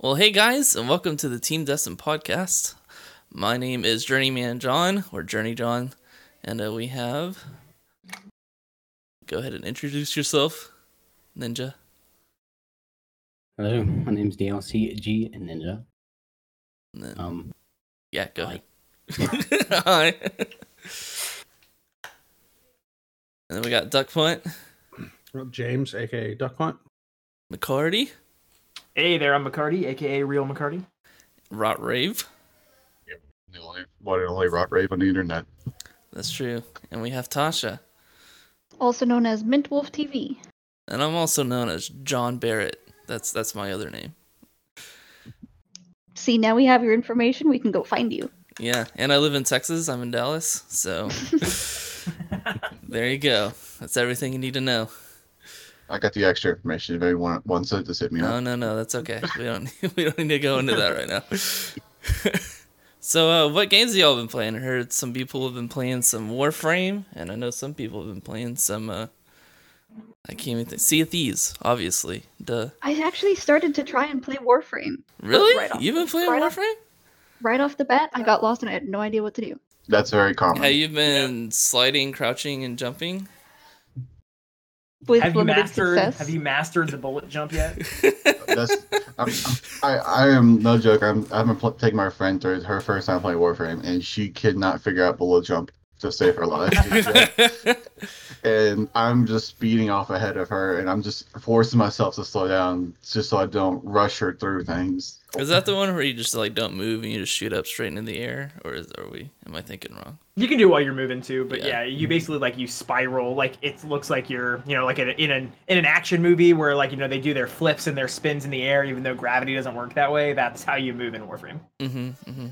Well, hey guys, and welcome to the Team Destined podcast. My name is Journeyman John, or Journey John, and uh, we have. Go ahead and introduce yourself, Ninja. Hello, my name's DLC G Ninja. And then, Um, yeah, go hi. ahead. Hi. and then we got Duck Punt, James, aka Duck Hunt. McCarty, Hey there, I'm McCarty, aka Real McCarty. Rot Rave. The only one and only Rot Rave on the internet. That's true. And we have Tasha. also known as Mint Wolf TV. And I'm also known as John Barrett. That's that's my other name. See, now we have your information. We can go find you. Yeah, and I live in Texas. I'm in Dallas, so there you go. That's everything you need to know. I got the extra information if anyone wants it, just hit me No, up. no, no, no, that's okay. We don't we don't need to go into that right now. so, uh, what games have y'all been playing? I heard some people have been playing some Warframe, and I know some people have been playing some. Uh, I can't even think. Sea of Thieves, obviously. Duh. I actually started to try and play Warframe. Really? right off- You've been playing right off- Warframe? Right off the bat, I got lost and I had no idea what to do. That's very common. Have you been sliding, crouching, and jumping? With have you mastered success. have you mastered the bullet jump yet? That's, I'm, I, I am no joke. I'm I'm gonna pl- take my friend through her first time playing Warframe, and she could not figure out bullet jump to save her life. and I'm just speeding off ahead of her, and I'm just forcing myself to slow down just so I don't rush her through things. Is that the one where you just like don't move and you just shoot up straight into the air, or is are we? Am I thinking wrong? You can do while you're moving too, but Yeah. yeah, you basically like you spiral. Like it looks like you're, you know, like in, a, in an in an action movie where like you know they do their flips and their spins in the air, even though gravity doesn't work that way. That's how you move in Warframe. Mm-hmm. mm-hmm.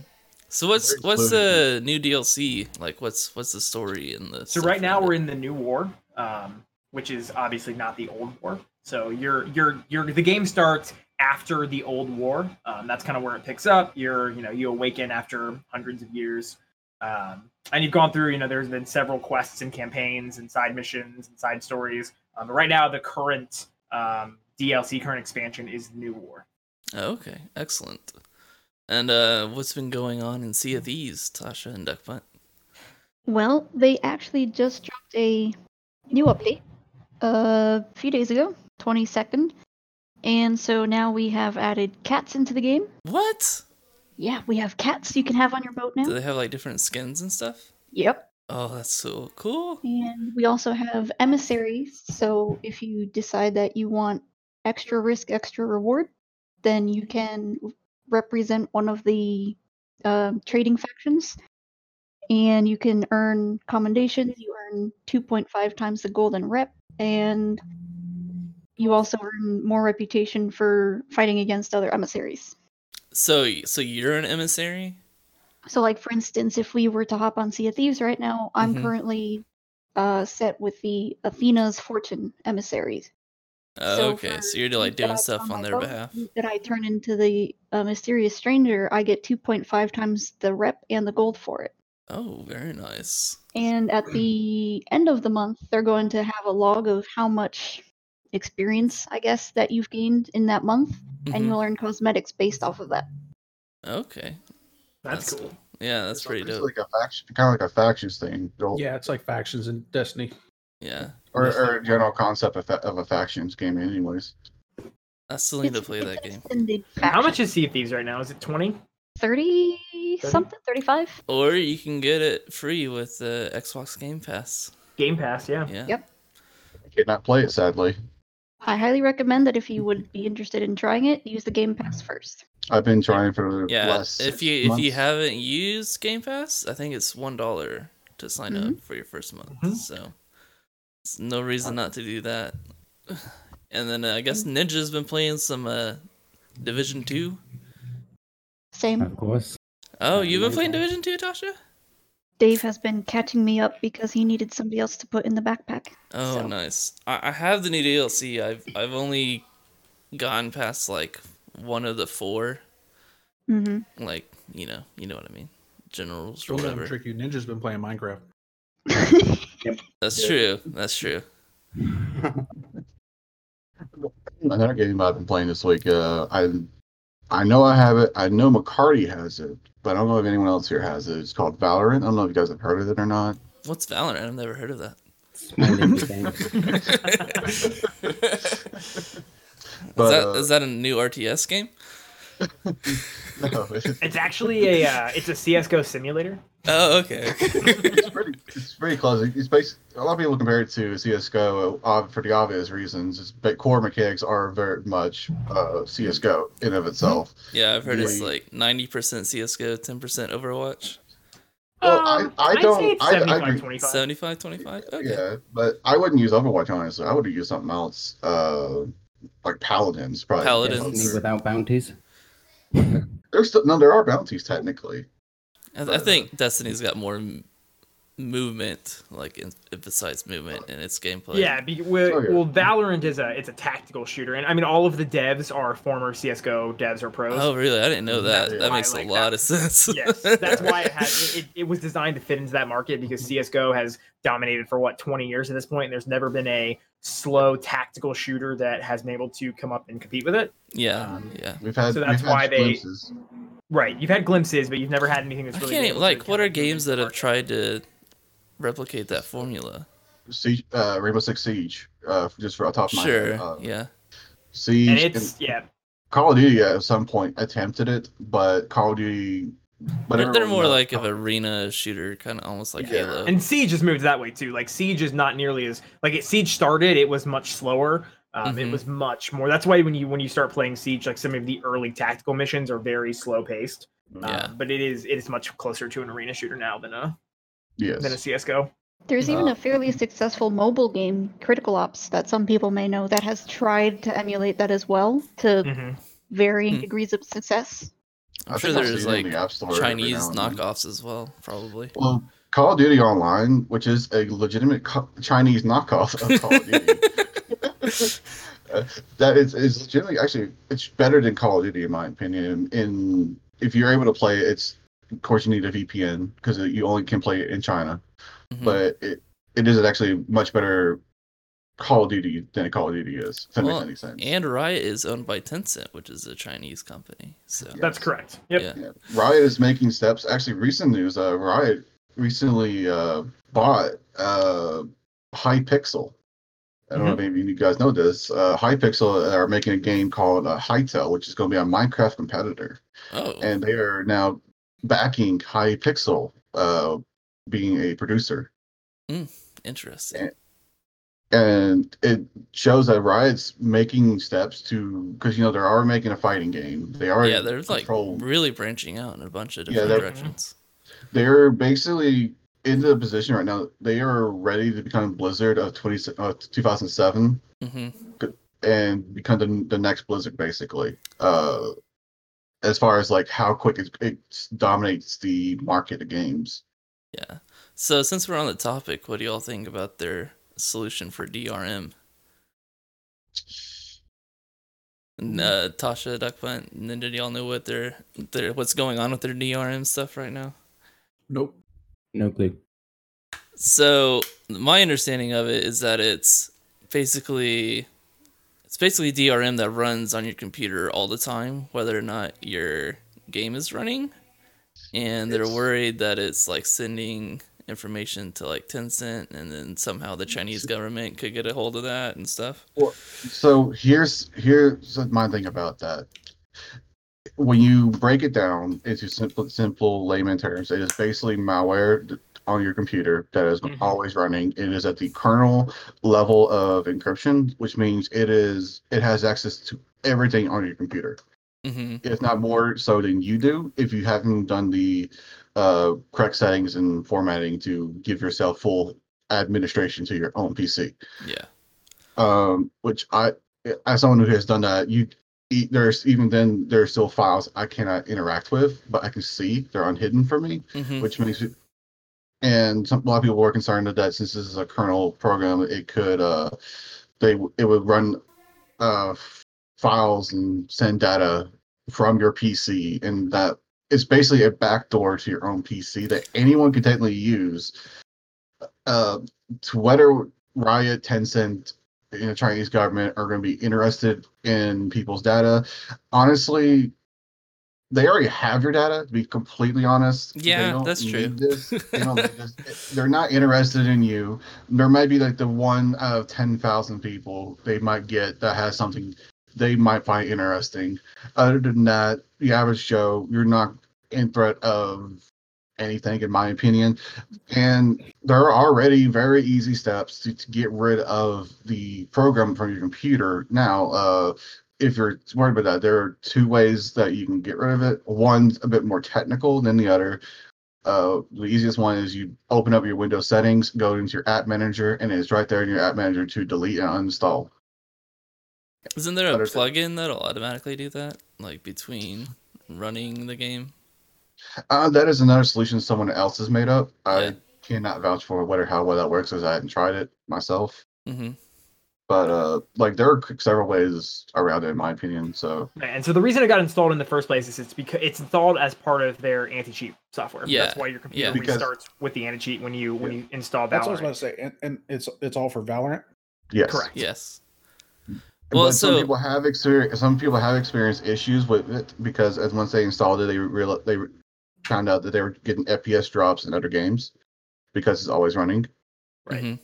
So what's Very what's the new DLC like? What's what's the story in this? So right now we're in the new war, um, which is obviously not the old war. So you're you're you're the game starts after the old war. Um, that's kind of where it picks up. You're you know you awaken after hundreds of years, um, and you've gone through. You know there's been several quests and campaigns and side missions and side stories. Um, but right now the current um, DLC, current expansion is New War. Oh, okay, excellent. And uh, what's been going on in Sea of Thieves, Tasha and Duck Butt? Well, they actually just dropped a new update uh, a few days ago, 22nd. And so now we have added cats into the game. What? Yeah, we have cats you can have on your boat now. Do they have like different skins and stuff? Yep. Oh, that's so cool. And we also have emissaries. So if you decide that you want extra risk, extra reward, then you can represent one of the uh, trading factions. And you can earn commendations. You earn 2.5 times the golden rep. And you also earn more reputation for fighting against other emissaries. So so you're an emissary? So, like for instance, if we were to hop on Sea of Thieves right now, I'm Mhm. currently uh, set with the Athena's Fortune emissaries. Oh, So okay, so you're like doing stuff on my their behalf. That I turn into the uh, mysterious stranger, I get 2.5 times the rep and the gold for it. Oh, very nice. And at the end of the month, they're going to have a log of how much experience, I guess, that you've gained in that month, and Mhm. you'll earn cosmetics based off of that. Okay, That's, That's- cool. yeah, that's It's pretty it's dope. like a faction, kind of like a factions thing, or, Yeah, it's like factions in Destiny. Yeah, or, or a general concept of, fa- of a factions game, anyways. I still need to play that game. How much is Sea of Thieves right now? Is it twenty? 30 something? 35? Or you can get it free with the Xbox Game Pass. Game Pass, yeah. Yeah. Yep. I cannot play it, sadly. I highly recommend that if you would be interested in trying it, use the Game Pass first. I've been trying for the Yeah, last if six you if you haven't used Game Pass, I think it's one dollar to sign Mm-hmm. up for your first month. Mhm. So it's no reason not to do that. And then uh, I guess Ninja's been playing some uh, Division Two. Same. of course. Oh, you've been playing. Division Two, Tasha? Dave has been catching me up because he needed somebody else to put in the backpack. Oh, So- nice. I, I have the new DLC. I've I've only gone past like one of the four. Mm-hmm. Like you know, you know what I mean. Generals or Don't whatever. trick you. Ninja's been playing Minecraft. That's Yeah. true. That's true. Another game I've been playing this week. Uh, I I know I have it. I know McCarty has it, but I don't know if anyone else here has it. It's called Valorant. I don't know if you guys have heard of it or not. What's Valorant? I've never heard of that. It's my indie game. is, that uh, is that a new RTS game? No, it's, It's actually a uh, it's a CS:GO simulator. Oh, okay. it's pretty. It's pretty close. It's based. A lot of people compare it to CS:GO uh, for the obvious reasons. Its but core mechanics are very much uh, CS:GO in of itself. yeah, I've heard it's like 90% CSGO, 10% Overwatch. Well, I- Um, I I'd don't- say it's I- I 75, agree. 25. 75 25? Okay. Yeah, but I wouldn't use Overwatch honestly. I would have used something else, uh, like Paladins. Probably. Paladins. Without bounties. There's still, no, there are bounties technically. I, I think Destiny's got more m- movement, like em- emphasized movement in its gameplay. Yeah, be, well, Oh, yeah. well, Valorant is a it's a tactical shooter, and I mean all of the devs are former CS:GO devs or pros. Oh, really? I didn't know that. That's That makes I a like lot that. of sense. yes, that's why it has it, it, it was designed to fit into that market because CS:GO has dominated for what 20 years at this point, and there's never been a slow tactical shooter that has been able to come up and compete with it. yeah, Um, yeah. We've had. So that's we've why they- glimpses. Right, you've had glimpses, but you've never had anything that's I really can't been even, like, what are games that have tried to replicate that formula? Siege, uh, Rainbow Six Siege, uh, just for off the top of my Sure, head. Uh, yeah. Siege And and yeah, Call of Duty at some point attempted it, but Call of Duty. but They're, they're more knows like Call- of arena shooter, kind of almost like Yeah. Halo. and Siege has moved that way too. Like Siege is not nearly as like it Siege started, it was much slower. Um, It Mhm. was much more. That's why when you when you start playing Siege, like some of the early tactical missions are very slow paced. Yeah. but it is it is much closer to an arena shooter now than a Yes. than a CS:GO. There's even Uh, a fairly successful mobile game, Critical Ops, that some people may know that has tried to emulate that as well to Mm-hmm. varying Hmm. degrees of success. I'm sure there's see it in like the App Store every Chinese now and then. knockoffs as well, probably. Well, Call of Duty Online, which is a legitimate co- Chinese knockoff of Call of Duty, uh, that is, is legitimately actually it's better than Call of Duty in my opinion. In if you're able to play it, it's of course you need a VPN because you only can play it in China, Mhm. but it it is actually much better Call of Duty than Call of Duty is. If that Well, makes any sense. and Riot is owned by Tencent, which is a Chinese company. So That's correct. Yep. Yeah. Yeah. Riot is making steps. Actually, recent news. Uh, Riot recently uh, bought uh, Hypixel. I don't know if any of you guys know this. Uh, Hypixel are making a game called uh, Hytale, which is going to be a Minecraft competitor, Oh, and they are now backing Hypixel, uh, being a producer, interesting. and it shows that Riot's making steps to because you know they are making a fighting game. They are Yeah, they're like really branching out in a bunch of different they're- directions. They're basically in the position right now. They are ready to become Blizzard of 20, uh, 2007 hmm and become the, the next Blizzard, basically. Uh, as far as like how quick it, it dominates the market of games. Yeah. So since we're on the topic, what do y'all think about their solution for DRM? And, uh, Tasha Duckpunt, and then did y'all know what their, their what's going on with their DRM stuff right now? Nope. No clue. So my understanding of it is that it's basically it's basically DRM that runs on your computer all the time, whether or not your game is running. And they're worried that it's like sending information to like Tencent and then somehow the Chinese government could get a hold of that and stuff. Well, So here's here's my thing about that. When you break it down into simple simple layman terms, it is basically malware on your computer that is Mhm. always running. It is at the kernel level of encryption, which means it is it has access to everything on your computer. hmm if not more so than you do, if you haven't done the uh, correct settings and formatting to give yourself full administration to your own PC. Yeah. Um, which I, as someone who has done that, you there's even then there's still files I cannot interact with, but I can see they're unhidden for me, hmm which makes it. And some, a lot of people were concerned that since this is a kernel program, it could uh, they it would run uh, files and send data from your PC, and that it's basically a backdoor to your own PC that anyone can technically use. Uh, to whether Riot, Tencent, the Chinese government are going to be interested in people's data, honestly, they already have your data. To be completely honest, Yeah, that's true. They don't need this. They're not interested in you. There might be like the one out of ten thousand people they might get that has something they might find interesting. Other than that, the average Joe, you're not in threat of anything, in my opinion. And there are already very easy steps to, to get rid of the program from your computer. Now, uh, if you're worried about that, there are two ways that you can get rid of it. One's a bit more technical than the other. Uh, the easiest one is you open up your Windows settings, go into your app manager, and it's right there in your app manager to delete and uninstall. Isn't there a plugin that'll automatically do that, like between running the game? Uh, that is another solution someone else has made up. I Yeah. cannot vouch for what or how well that works because I hadn't tried it myself. hmm But uh, like there are several ways around it, in my opinion. So And so the reason it got installed in the first place is it's because it's installed as part of their anti-cheat software. Yeah, That's why your computer yeah. Because- restarts with the anti-cheat when you when Yeah. you install that. That's what I was Valorant. about to say, and, and it's it's all for Valorant. yes, Correct. Yes. But Well, some people have experienced some people have experienced issues with it because as once they installed it, they real they found out that they were getting FPS drops in other games because it's always running. Right. Mhm.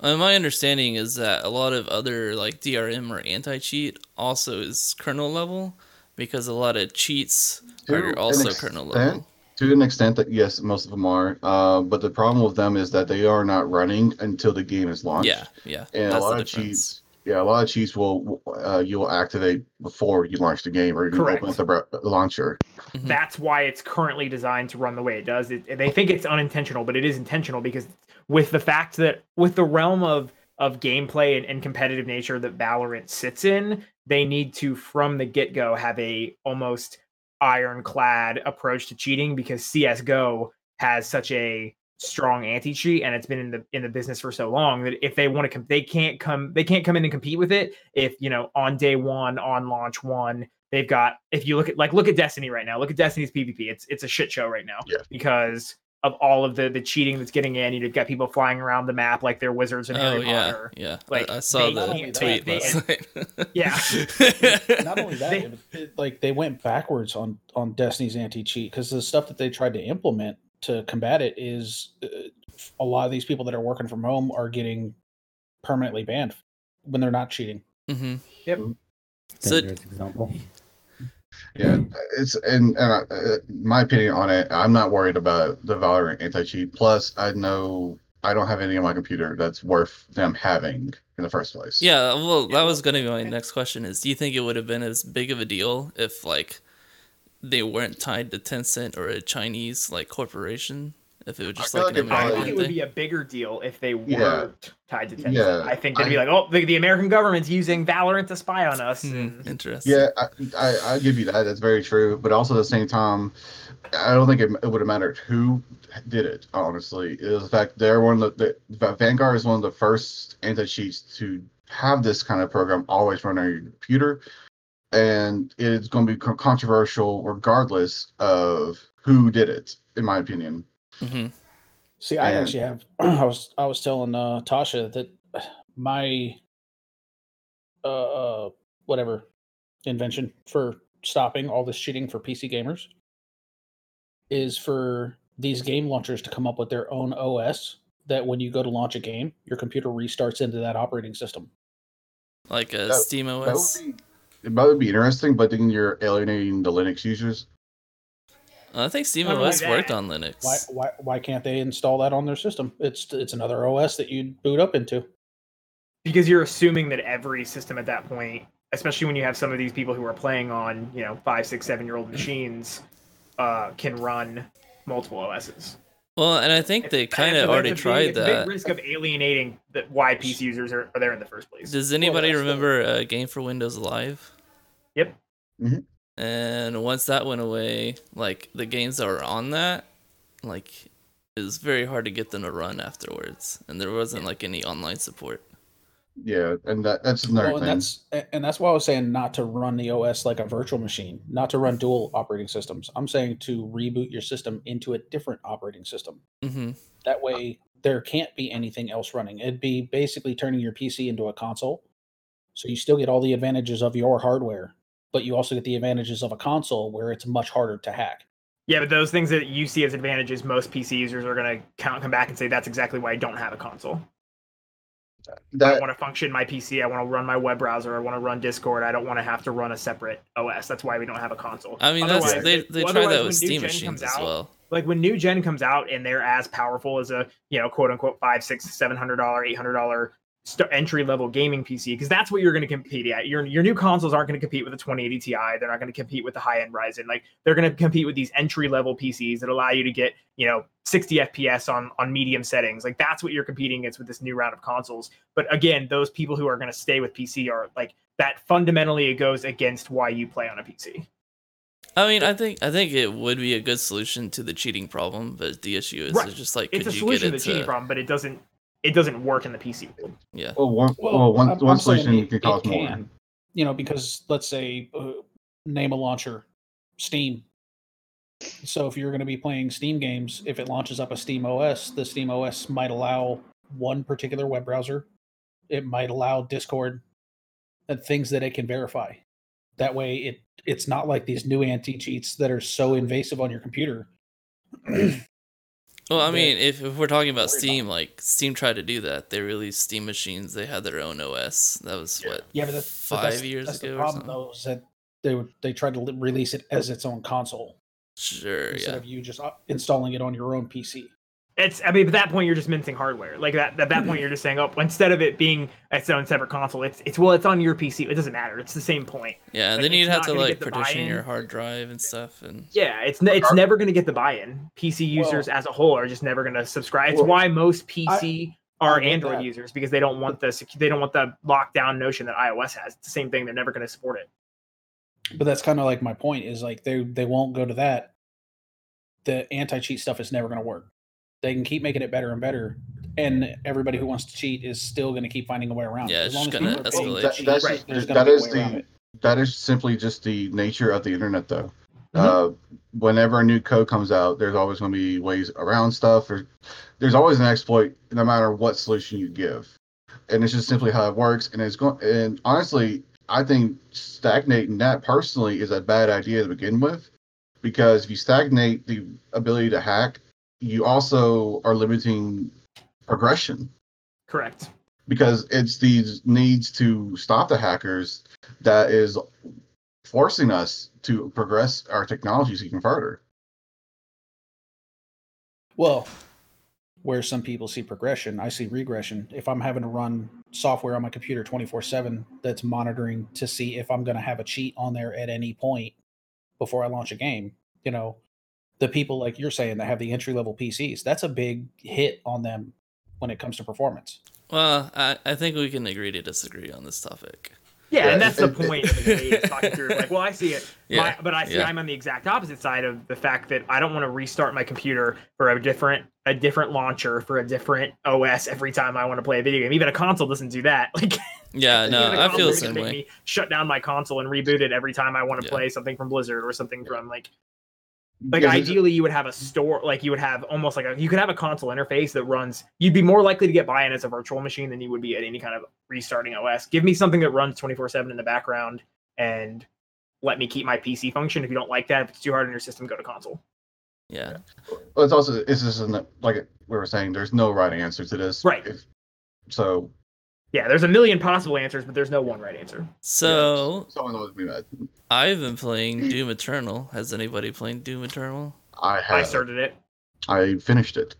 Uh, my understanding is that a lot of other like DRM or anti-cheat also is kernel level because a lot of cheats To are also extent- kernel level. To an extent that yes, most of them are. Uh, but the problem with them is that they are not running until the game is launched. Yeah, yeah. and a lot the of difference. cheats. Yeah, a lot of cheats will uh, you will activate before you launch the game or you Correct. open up the launcher. Mhm. That's why it's currently designed to run the way it does. It, they think it's unintentional, but it is intentional because with the fact that with the realm of of gameplay and, and competitive nature that Valorant sits in, they need to from the get go have a almost ironclad approach to cheating because CS:GO has such a strong anti-cheat and it's been in the in the business for so long that if they want to come they can't come they can't come in and compete with it if you know on day one on launch one they've got if you look at like look at destiny right now look at destiny's pvp it's it's a shit show right now Yeah. because of all of the the cheating that's getting in you've got people flying around the map like they're wizards in Oh Harry yeah, Potter. yeah. Like, I, I saw they the tweet they- last night. Yeah. Not only that, They- it, it- like they went backwards on on Destiny's anti-cheat because the stuff that they tried to implement to combat it is uh, a lot of these people that are working from home are getting permanently banned when they're not cheating. Mm-hmm. Yep. So example. Yeah, it's and, and uh, uh, my opinion on it. I'm not worried about the Valorant anti-cheat. Plus, I know I don't have any on my computer that's worth them having in the first place. Yeah, well, that was going to be my next question is do you think it would have been as big of a deal if like they weren't tied to Tencent or a Chinese like corporation? If it was just feel like, like an it I think it would thing? be a bigger deal if they weren't tied to Tencent. Yeah, I think they'd I- be like, "Oh, the, the American government's using Valorant to spy on us." Hmm, and- interesting. Yeah, I, I I give you that. That's very true. But also at the same time, I don't think it, it would have mattered who did it. Honestly, it was the fact they're one of the, the Vanguard is one of the first anti cheats to have this kind of program always run on your computer, and it's going to be controversial regardless of who did it. In my opinion. Hmm See, I And- actually have. I was I was telling uh, Tasha that my uh, uh whatever invention for stopping all this cheating for PC gamers is for these game launchers to come up with their own OS that when you go to launch a game, your computer restarts into that operating system. Like a That- Steam That OS. would be, it might be interesting, but then you're alienating the Linux users. I think Steam Not only OS worked on Linux. Why why why can't they install that on their system? It's it's another OS that you boot up into. because you're assuming that every system at that point, especially when you have some of these people who are playing on, you know, five, six, seven year old machines, uh, can run multiple OSs. Well, and I think they kind of already it's big- tried that. big risk of alienating the, why PC users are, are there in the first place. Does anybody that's the- remember a game for Windows Live? Yep. Mhm. And once that went away, like the games that were on that, like it was very hard to get them to run afterwards, and there wasn't like any online support. Yeah, and that that's another Well, and thing. that's and that's why I was saying not to run the OS like a virtual machine, not to run dual operating systems. I'm saying to reboot your system into a different operating system. hmm That way, there can't be anything else running. It'd be basically turning your PC into a console, so you still get all the advantages of your hardware, but you also get the advantages of a console where it's much harder to hack. Yeah, but those things that you see as advantages, most PC users are going to count, come back and say that's exactly why I don't have a console. I want to function my PC. I want to run my web browser. I want to run Discord. I don't want to have to run a separate OS. That's why we don't have a console. I mean, that's Otherwise- they they try otherwise, that with Steam gen machines comes as out, well. Like when new gen comes out and they're as powerful as a you know quote unquote five, six, seven hundred dollar, eight hundred dollar st- entry level gaming PC because that's what you're going to compete at. Your your new consoles aren't going to compete with a 2080 Ti. They're not going to compete with the high end Ryzen. Like they're going to compete with these entry level PCs that allow you to get you know 60 FPS on on medium settings. Like that's what you're competing against with this new round of consoles. But again, those people who are going to stay with PC are like that. Fundamentally, it goes against why you play on a PC. I mean, I think I think it would be a good solution to the cheating problem, but the issue is Right. it's just like It's could a you solution to the cheating problem, but it doesn't it doesn't work in the PC world. yeah. well, one, Well, well, one, I'm- one I'm saying solution it- can it cost more. can, You know, because let's say uh, name a launcher, Steam. So if you're going to be playing Steam games, if it launches up a Steam OS, the Steam OS might allow one particular web browser. It might allow Discord and things that it can verify. That way, it it's not like these new anti cheats that are so invasive on your computer. Well, I mean, if, if we're talking about. Steam, like Steam tried to do that. They released Steam machines. They had their own OS. That was what Yeah, but, that, but five that's, years that's ago the problem, though, is that they would they tried to release it as its own console. Sure, instead yeah. of you just uh, installing it on your own PC. It's I mean, at that point you're just mincing hardware. Like that at that point you're just saying, oh, instead of it being its own separate console, it's it's well, it's on your PC. It doesn't matter. It's the same point. Yeah, like, then you'd have to like partition buy-in. your hard drive and stuff, and Yeah, it's ne- it's never going to get the buy-in. PC users as a whole are just never going to subscribe. It's Well, why most PC are I Android that. users because they don't want the secu- they don't want the lockdown notion that iOS has. It's the same thing. They're never going to support it. But that's kind of like my point is like they they won't go to that. The anti cheat stuff is never going to work. They can keep making it better and better, and everybody who wants to cheat is still going to keep finding a way around. Yeah, it. it's As just gonna people are paying escalate. That- cheat, that's Right. just- there's gonna that be a is way around the that is simply just the nature of the internet though Mhm. uh, whenever a new code comes out there's always going to be ways around stuff or there's always an exploit no matter what solution you give and it's just simply how it works and it's going and honestly i think stagnating that personally is a bad idea to begin with because if you stagnate the ability to hack you also are limiting progression Correct. because it's these needs to stop the hackers that is forcing us to progress our technologies even further. Well, where some people see progression, I see regression. If I'm having to run software on my computer 24 7 that's monitoring to see if I'm going to have a cheat on there at any point before I launch a game, you know, the people like you're saying that have the entry level PCs, that's a big hit on them when it comes to performance. well, I, I think we can agree to disagree on this topic. Yeah, Yeah, and that's the point of the talking through, like, well, I see it, Yeah, my, but I see yeah. I'm on the exact opposite side of the fact that I don't want to restart my computer for a different a different launcher for a different OS every time I want to play a video game. Even a console doesn't do that. Like, Yeah, no, even a I console feel the same way. Shut down my console and reboot it every time I want to Yeah. play something from Blizzard or something from like like ideally you would have a store like you would have almost like a you could have a console interface that runs you'd be more likely to get buy-in as a virtual machine than you would be at any kind of restarting os give me something that runs 24-7 in the background and let me keep my pc function if you don't like that if it's too hard on your system go to console Yeah, well, it's also it's just in like we were saying, there's no right answer to this. Right. If- so yeah there's a million possible answers but there's no one right answer so someone always be mad. I've been playing Doom Eternal. Has anybody played Doom Eternal? I have i started it I finished it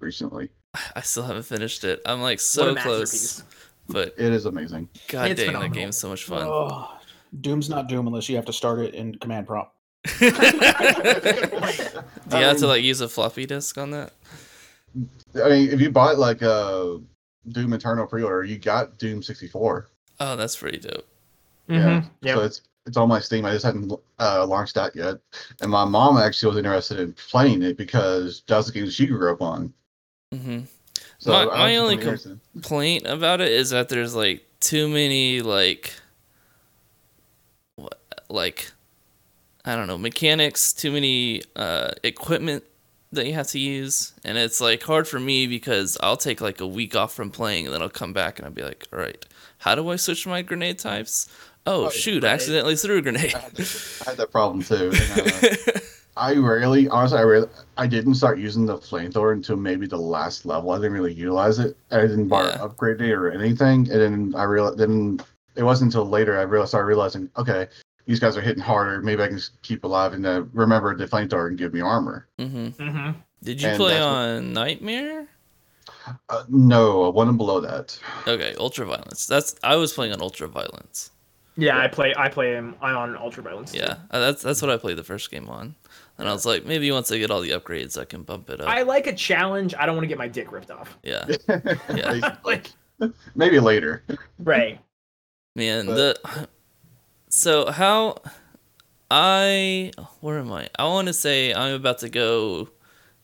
recently. I still haven't finished it. I'm like so close, but It is amazing. god It's dang, that game's so much fun. Oh, Doom's not Doom unless you have to start it in command prompt. Do you have to like use a floppy disk on that? I mean, if you bought like a Doom Eternal pre-order, you got Doom 64. Oh, that's pretty dope. Yeah. Mhm. Yep. So it's it's on my Steam. I just hadn't uh, launched that yet. And my mom actually was interested in playing it because that's the game she grew up on. Mm-hmm. So My- I my only really. Complaint about it is that there's like too many like, like, I don't know mechanics, too many uh equipment that you have to use, and it's like hard for me because I'll take like a week off from playing, and then I'll come back and I'll be like, all right, how do I switch my grenade types? Oh Oh, shoot! right. Accidentally threw a grenade. I had, I had that problem too. and, uh, I rarely, honestly, I rarely, I didn't start using the flamethrower until maybe the last level. I didn't really utilize it. I didn't bother Yeah. upgrade it or anything. And then I realized, then it wasn't until later I realized, started realizing, okay, these guys are hitting harder. Maybe I can just keep alive and uh, remember the flamethrower and give me armor. hmm hmm Did you And play that's what- on Nightmare? Uh, no, one and below that. Okay, Ultraviolence. That's I was playing on Ultraviolence. Yeah, I play. I play him. I'm on Ultraviolence. too. Yeah, uh, that's that's what I played the first game on, and I was like, maybe once I get all the upgrades, I can bump it up. I like a challenge. I don't want to get my dick ripped off. Yeah, Basically. Like, maybe later. right. man. But- the so how I where am I? I want to say I'm about to go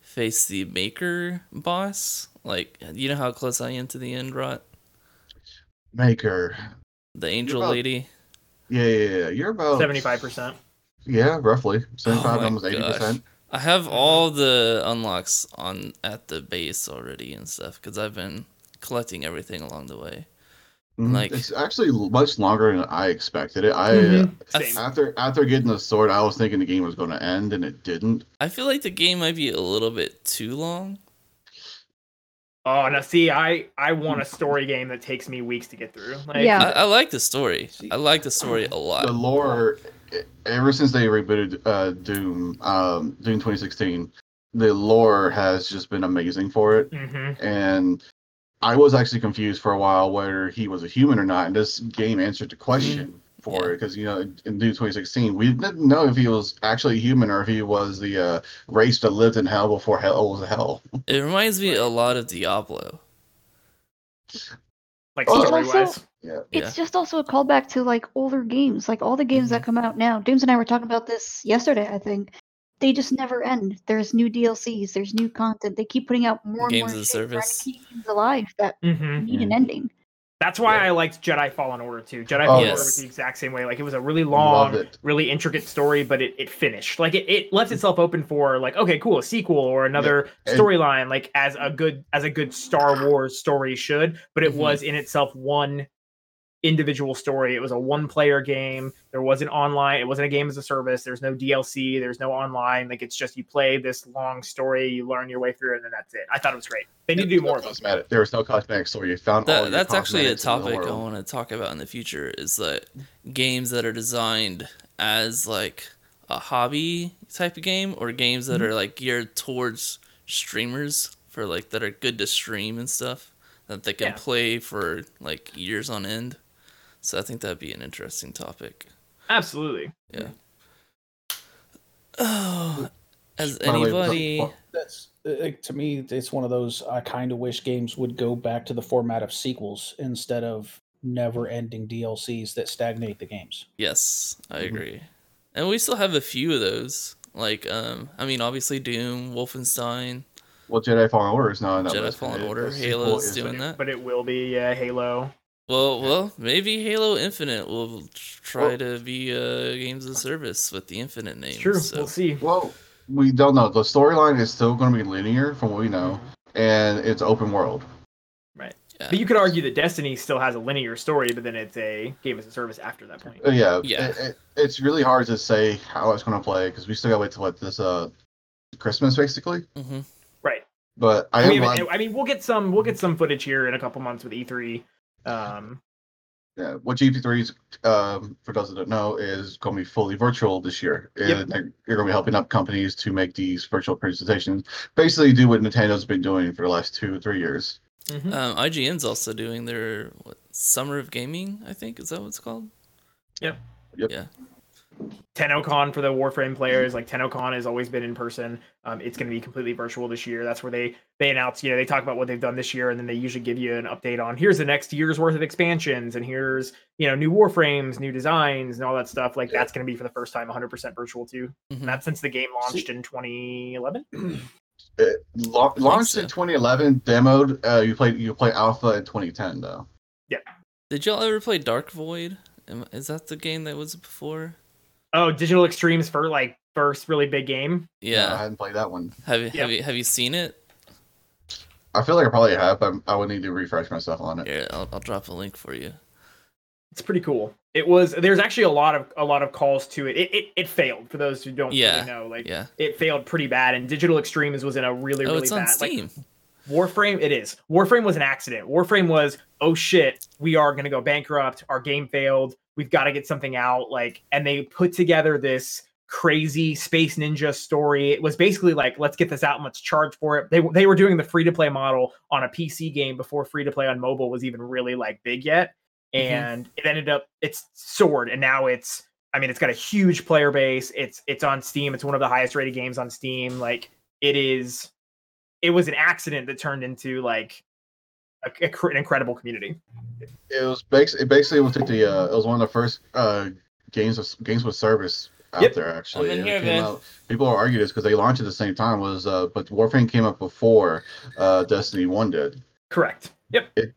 face the Maykr boss. Like, you know how close I am to the end, Rot? Maykr. The angel about- lady. Yeah, yeah, yeah. You're about Seventy-five percent. Yeah, roughly seventy-five, Oh my almost eighty percent. I have all the unlocks on at the base already and stuff because I've been collecting everything along the way. Like- it's actually much longer than I expected it. I Mhm. After after getting the sword, I was thinking the game was going to end, and it didn't. I feel like the game might be a little bit too long. Oh, now see, I I want a story game that takes me weeks to get through. Like, Yeah. I, I like the story. I like the story a lot. The lore, ever since they rebooted uh, Doom, um, Doom 2016, the lore has just been amazing for it. hmm And I was actually confused for a while whether he was a human or not, and this game answered the question for Yeah. it because you know in Doom 2016 we didn't know if he was actually human or if he was the uh, race that lived in hell before hell was hell. It reminds me a lot of Diablo. Like Oh. story wise. Also- Yeah. Yeah. It's just also a callback to like older games, like all the games that come out now. James and I were talking about this yesterday, I think. They just never end. There's new DLCs, there's new content. They keep putting out more and more as a shit, trying to service. keep games alive that hmm need an ending. That's why Yeah. I liked Jedi Fallen Order too. Jedi Oh, Fallen yes. Order was the exact same way. Like it was a really long, really intricate story, but it, it finished. Like it, it left itself open for like, okay, cool, a sequel or another and- storyline, like as a good as a good Star Wars story should. But it Mhm. was in itself one individual story. It was a one player game. There wasn't online, it wasn't a game as a service. There's no DLC, there's no online. Like it's just you play this long story, you learn your way through and then that's it. I thought it was great. They need to do more of it. Cosmetic. There was no cosmetic story. You found all That, your that's actually a cosmetics in the topic I want to talk about in the future. Is that games that are designed as like a hobby type of game, or games that Mhm. are like geared towards streamers for like that are good to stream and stuff that they can Yeah. play for like years on end. So I think that'd be an interesting topic. Absolutely. Yeah. Oh, has By the way, anybody? what- That's like, to me. It's one of those. I kind of wish games would go back to the format of sequels instead of never-ending DLCs that stagnate the games. Yes, I Mhm. agree. And we still have a few of those. Like, um, I mean, obviously Doom, Wolfenstein, Well, Jedi Fallen Order is not on that Jedi list. Fallen Order, the sequel Halo's is- doing that. But it will be yeah, Halo. Well, well, maybe Halo Infinite will try Well- to be uh, games of service with the Infinite name. It's true. So. We'll see. Well, we don't know. The storyline is still going to be linear, from what we know, and it's open world. Yeah. But you could argue that Destiny still has a linear story, but then it's a game as a service after that point. Uh, yeah, Yeah. It, it, it's really hard to say how it's going to play because we still got to wait till what this uh Christmas basically. hmm Right. But I We am I mean, we'll get some. We'll get some footage here in a couple months with E3. Um, yeah, what E3 is um, for those that don't know is going to be fully virtual this year. Yep. And they're, they're going to be helping up companies to make these virtual presentations, basically do what Nintendo's been doing for the last two or three years. mhm. Um, IGN's also doing their what, Summer of Gaming. I think is that what it's called. Yep. Yep. Yeah. TennoCon for the Warframe players, like TennoCon has always been in person. Um, it's going to be completely virtual this year. That's where they they announce, you know, they talk about what they've done this year, and then they usually give you an update on here's the next year's worth of expansions, and here's you know new Warframes, new designs, and all that stuff. Like that's going to be for the first time 100% virtual too. Mhm. And that's since the game launched in 2011. It la- launched so. in 2011, demoed. Uh, you played you play alpha in 2010 though. Yeah. Did y'all ever play Dark Void? Is that the game that was before? Oh, Digital Extremes for like first really big game. No, I Yeah. hadn't played that one. Have you Yeah. have you have you seen it? I feel like I probably have, but I would need to refresh myself on it. Yeah, I'll, I'll drop a link for you. It's pretty cool. It was there's actually a lot of a lot of calls to it. It it, it failed for those who don't Yeah. really know. Like Yeah. it failed pretty bad, and Digital Extremes was in a really Oh, really it's on bad. Like Steam. Warframe, it is. Warframe was an accident. Warframe was, oh shit, we are gonna go bankrupt. Our game failed. We've got to get something out. Like, and they put together this crazy space ninja story. It was basically like, let's get this out and let's charge for it. They they were doing the free to play model on a PC game before free to play on mobile was even really like big yet. Mhm. And it ended up it's soared, and now it's. I mean, it's got a huge player base. It's it's on Steam. It's one of the highest rated games on Steam. Like, it is it was an accident that turned into like a, a cr- an incredible community. It was basically it basically was like the uh, it was one of the first uh games of games with service out Yep. there actually. I'm in and here, man. out- people are arguing this because they launched at the same time was uh but Warframe came out before uh Destiny One did. Correct. Yep. And,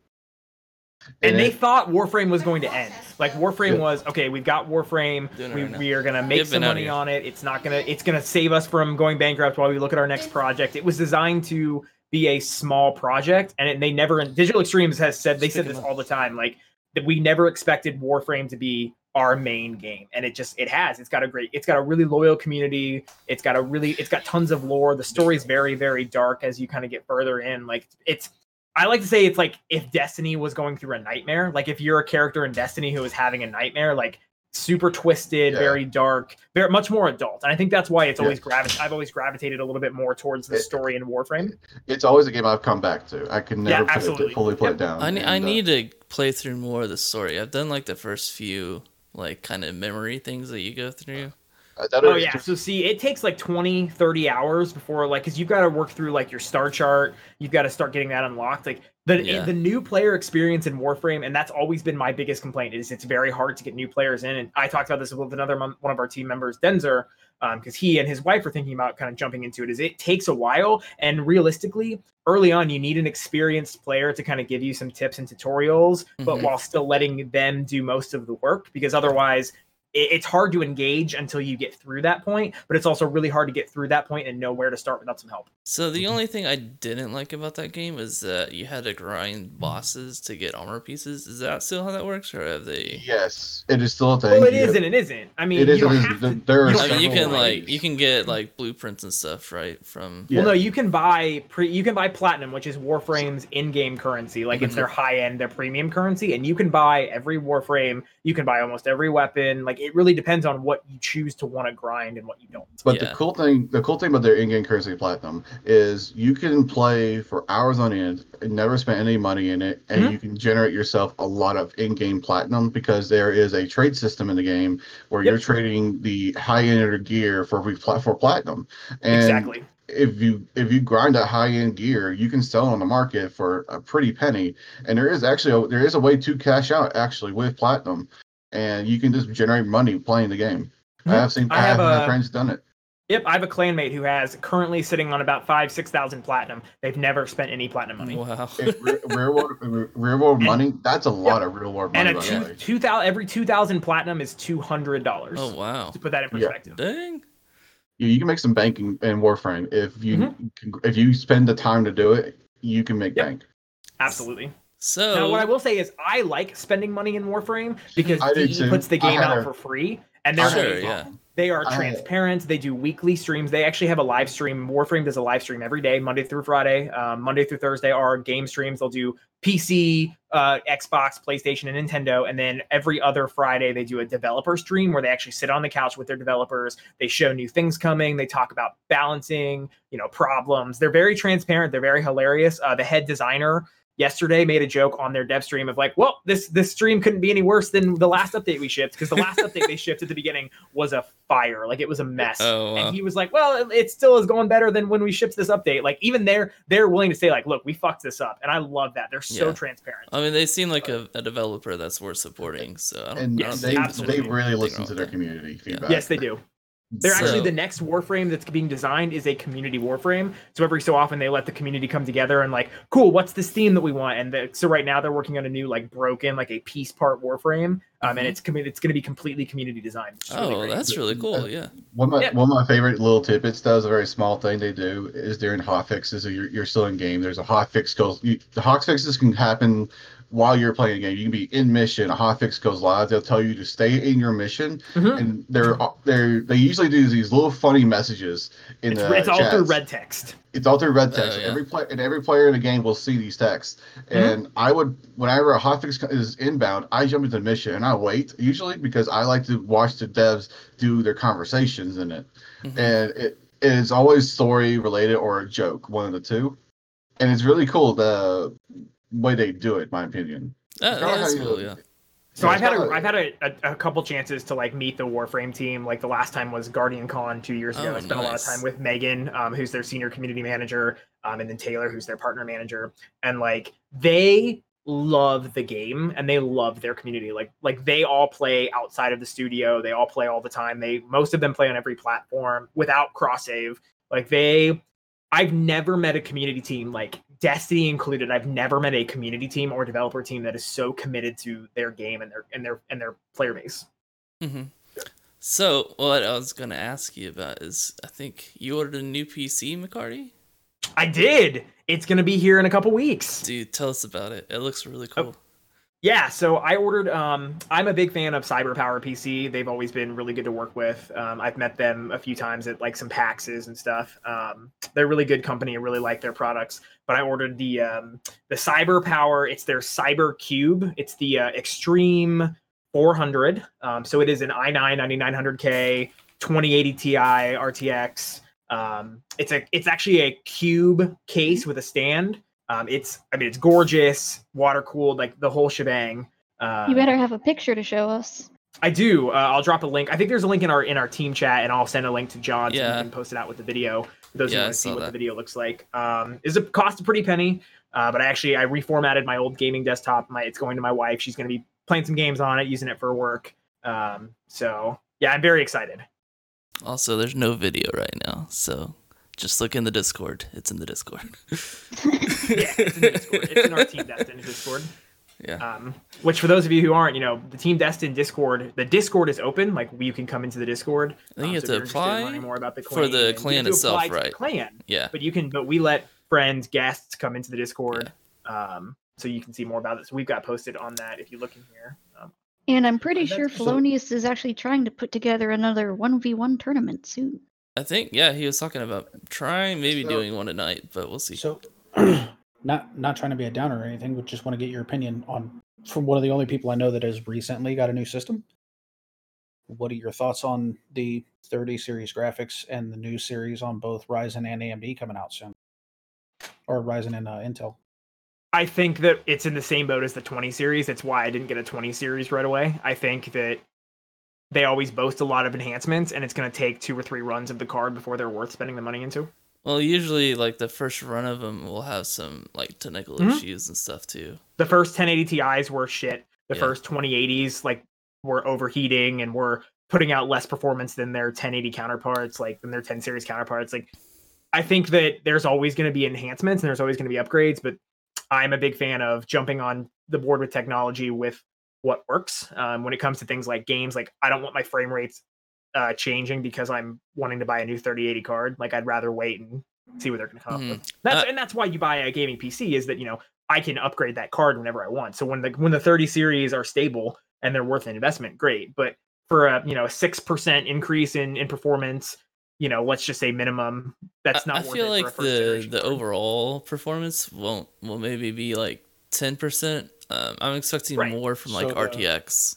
And they it- thought Warframe was going to end. Like Warframe Yeah. was okay. We've got Warframe. Doing We, right we are gonna make Get some money on it. It's not gonna. It's gonna save us from going bankrupt while we look at our next project. It was designed to be a small project, and it, they never. Digital Extremes has said they said this all the time. Like that we never expected Warframe to be our main game, and it just it has. It's got a great. It's got a really loyal community. It's got a really. It's got tons of lore. The story's very very dark as you kind of get further in. Like it's I like to say it's like if Destiny was going through a nightmare. Like if you're a character in Destiny who is having a nightmare, like super twisted, Yeah. very dark, very much more adult. And I think that's why it's Yeah. always gravi- I've always gravitated a little bit more towards the It- story in Warframe. it's always a game I've come back to. I can Yeah, never put absolutely. it, fully put Yep. it down. I, ne- I and, uh, need to play through more of the story. I've done like the first few like kind of memory things that you go through. uh, Oh yeah. just- So see, it takes like 20, 30 hours before like cuz you've got to work through like your star chart, you've got to start getting that unlocked. Like the Yeah. the new player experience in Warframe and that's always been my biggest complaint is it's very hard to get new players in and I talked about this with another one of our team members, Denzer, um cuz he and his wife are thinking about kind of jumping into it is it takes a while and realistically early on you need an experienced player to kind of give you some tips and tutorials but Mhm. while still letting them do most of the work because otherwise it's hard to engage until you get through that point, but it's also really hard to get through that point and know where to start without some help. So the only thing I didn't like about that game is that you had to grind bosses to get armor pieces. Is that still how that works, or have they? yes, it is still a thing. Well, it You- is and it isn't. I mean, It is you don't have to. There are you I mean, you can grind. like you can get like blueprints and stuff, right? From Yeah. Well, no, you can buy pre. You can buy platinum, which is Warframe's in-game currency. Like it's Mhm. their high-end, their premium currency, and you can buy every Warframe. You can buy almost every weapon. Like it really depends on what you choose to want to grind and what you don't. But Yeah. the cool thing, the cool thing about their in-game currency platinum is you can play for hours on end and never spend any money in it, and Mhm. you can generate yourself a lot of in-game platinum because there is a trade system in the game where you're trading the high-end gear for re- for platinum. And exactly. If you if you grind that high end gear, you can sell on the market for a pretty penny. And there is actually a, there is a way to cash out actually with platinum, and you can just generate money playing the game. I Mhm. have seen I I have have my a- friends done it. Yep, I have a clanmate who has currently sitting on about five, six thousand platinum. They've never spent any platinum money. wow. If re- real world real world And- money, that's a lot of real world And money. a two, two thousand every two thousand platinum is two hundred dollars. oh wow. To put that in Yeah. perspective. Dang. You, you can make some banking in Warframe if you Mm-hmm. if you spend the time to do it. You can make bank. Absolutely. So Now, what I will say is, I like spending money in Warframe because I DE puts the game out a- for free, and they're Sure, yeah. They are transparent. They do weekly streams. They actually have a live stream. Warframe does a live stream every day, Monday through Friday. Um, Monday through Thursday are game streams. They'll do PC, uh, Xbox, PlayStation, and Nintendo. And then every other Friday, they do a developer stream where they actually sit on the couch with their developers. They show new things coming. They talk about balancing, you know, problems. They're very transparent. They're very hilarious. Uh, the head designer yesterday made a joke on their dev stream of like, well, this this stream couldn't be any worse than the last update we shipped because the last update they shipped at the beginning was a fire, like it was a mess. Oh, wow. And he was like, well, it, it still is going better than when we shipped this update. Like even they're they're willing to say like, look, we fucked this up, and I love that. They're so Yeah. transparent. I mean, they seem like a, a developer that's worth supporting. So I don't, And I don't Yes, they think absolutely. there's they really listen to their that. community feedback. Yes, they do. They're actually the next Warframe that's being designed is a community Warframe. So every so often they let the community come together and like, cool, what's this theme that we want? And the, so right now they're working on a new like broken like a piece part Warframe, um, Mhm. and it's commi- it's going to be completely community designed. which is really Oh, that's really cool. Yeah. One of my Yeah. one of my favorite little tidbits though is a very small thing they do is during hot fixes. You're, you're still in game. There's a hot fix goes. You, the hot fixes can happen while you're playing a game. You can be in mission. A hotfix goes live. They'll tell you to stay in your mission, Mhm. and they're they're they usually do these little funny messages in It's, the it's all through red text. It's all through red text. yeah. Every player and every player in the game will see these texts. Mhm. And I would, whenever a hotfix is inbound, I jump into the mission and I wait usually because I like to watch the devs do their conversations in it. Mhm. And it, it is always story related or a joke, one of the two. And it's really cool the way they do it, in my opinion. Oh, that's cool. Yeah. So I've had it's a, kinda- I've had a, a, a couple chances to like meet the Warframe team. Like the last time was Guardian Con two years ago. Oh, I spent a lot of time with Megan, um, who's their senior community manager, um, and then Taylor, who's their partner manager. And like they love the game and they love their community. Like like they all play outside of the studio. They all play all the time. They most of them play on every platform without cross save. Like they I've never met a community team like Destiny included. I've never met a community team or developer team that is so committed to their game and their and their and their player base. Mm-hmm. So, what I was going to ask you about is I think you ordered a new PC, McCarty? I did. It's gonna be here in a couple weeks. Dude, tell us about it. It looks really Oh, cool. Yeah, so I ordered. Um, I'm a big fan of CyberPower PC. They've always been really good to work with. Um, I've met them a few times at like some PAXs and stuff. Um, they're a really good company. I really like their products. But I ordered the um, the CyberPower. It's their Cyber Cube. It's the uh, Extreme 400. Um, so it is an i9 9900K 2080 Ti RTX. Um, it's a it's actually a cube case with a stand. Um, it's I mean it's gorgeous, water cooled, like the whole shebang. Uh, You better have a picture to show us. I do. Uh, I'll drop a link. I think there's a link in our in our team chat, and I'll send a link to John so Yeah. you can post it out with the video. For those Yeah, who I want to see what that. the video looks like, um, is it cost a pretty penny? Uh, but I actually I reformatted my old gaming desktop. My it's going to my wife. She's going to be playing some games on it, using it for work. Um, so yeah, I'm very excited. Also, there's no video right now, so just look in the Discord. It's in the Discord. Yeah, it's in the Discord. It's in our Team Destined Discord. yeah. Um, which for those of you who aren't, you know, the Team Destined Discord, the Discord is open. Like you can come into the Discord. I think um, you have so to if you're interested in apply learning more about the for clan, the and you have clan itself, apply the right. Clan, Yeah. but you can. But we let friends, guests come into the Discord, um, so you can see more about it. So we've got posted on that if you look in here. Um, And I'm pretty that's- sure so- Felonious is actually trying to put together another 1v1 tournament soon. I think, yeah, he was talking about trying, maybe So- doing one tonight, but we'll see. So, not not trying to be a downer or anything, but just want to get your opinion on from one of the only people I know that has recently got a new system. What are your thoughts on the 30 series graphics and the new series on both Ryzen and AMD coming out soon, or Ryzen and uh, Intel? I think that it's in the same boat as the 20 series. That's why I didn't get a 20 series right away. I think that they always boast a lot of enhancements, and it's going to take two or three runs of the card before they're worth spending the money into. Well, usually, like, the first run of them will have some, like, technical Mhm. issues and stuff, too. the first 1080 Ti's were shit. The Yeah. first 2080s like were overheating and were putting out less performance than their 1080 counterparts, like than their 10 series counterparts. Like I think that there's always going to be enhancements and there's always going to be upgrades, but I'm a big fan of jumping on the board with technology with what works. Um, when it comes to things like games, like I don't want my frame rates uh, changing because I'm wanting to buy a new 3080 card. Like I'd rather wait and see what they're going to come up with. That's Uh, and that's why you buy a gaming PC is that you know I can upgrade that card whenever I want. So when the when the 30 series are stable and they're worth an investment, great. But for a you know a six percent increase in in performance, you know, let's just say minimum, that's not I worth feel like the the card. overall performance won't will maybe be like ten percent. Um, I'm expecting Right. more from like So the- RTX.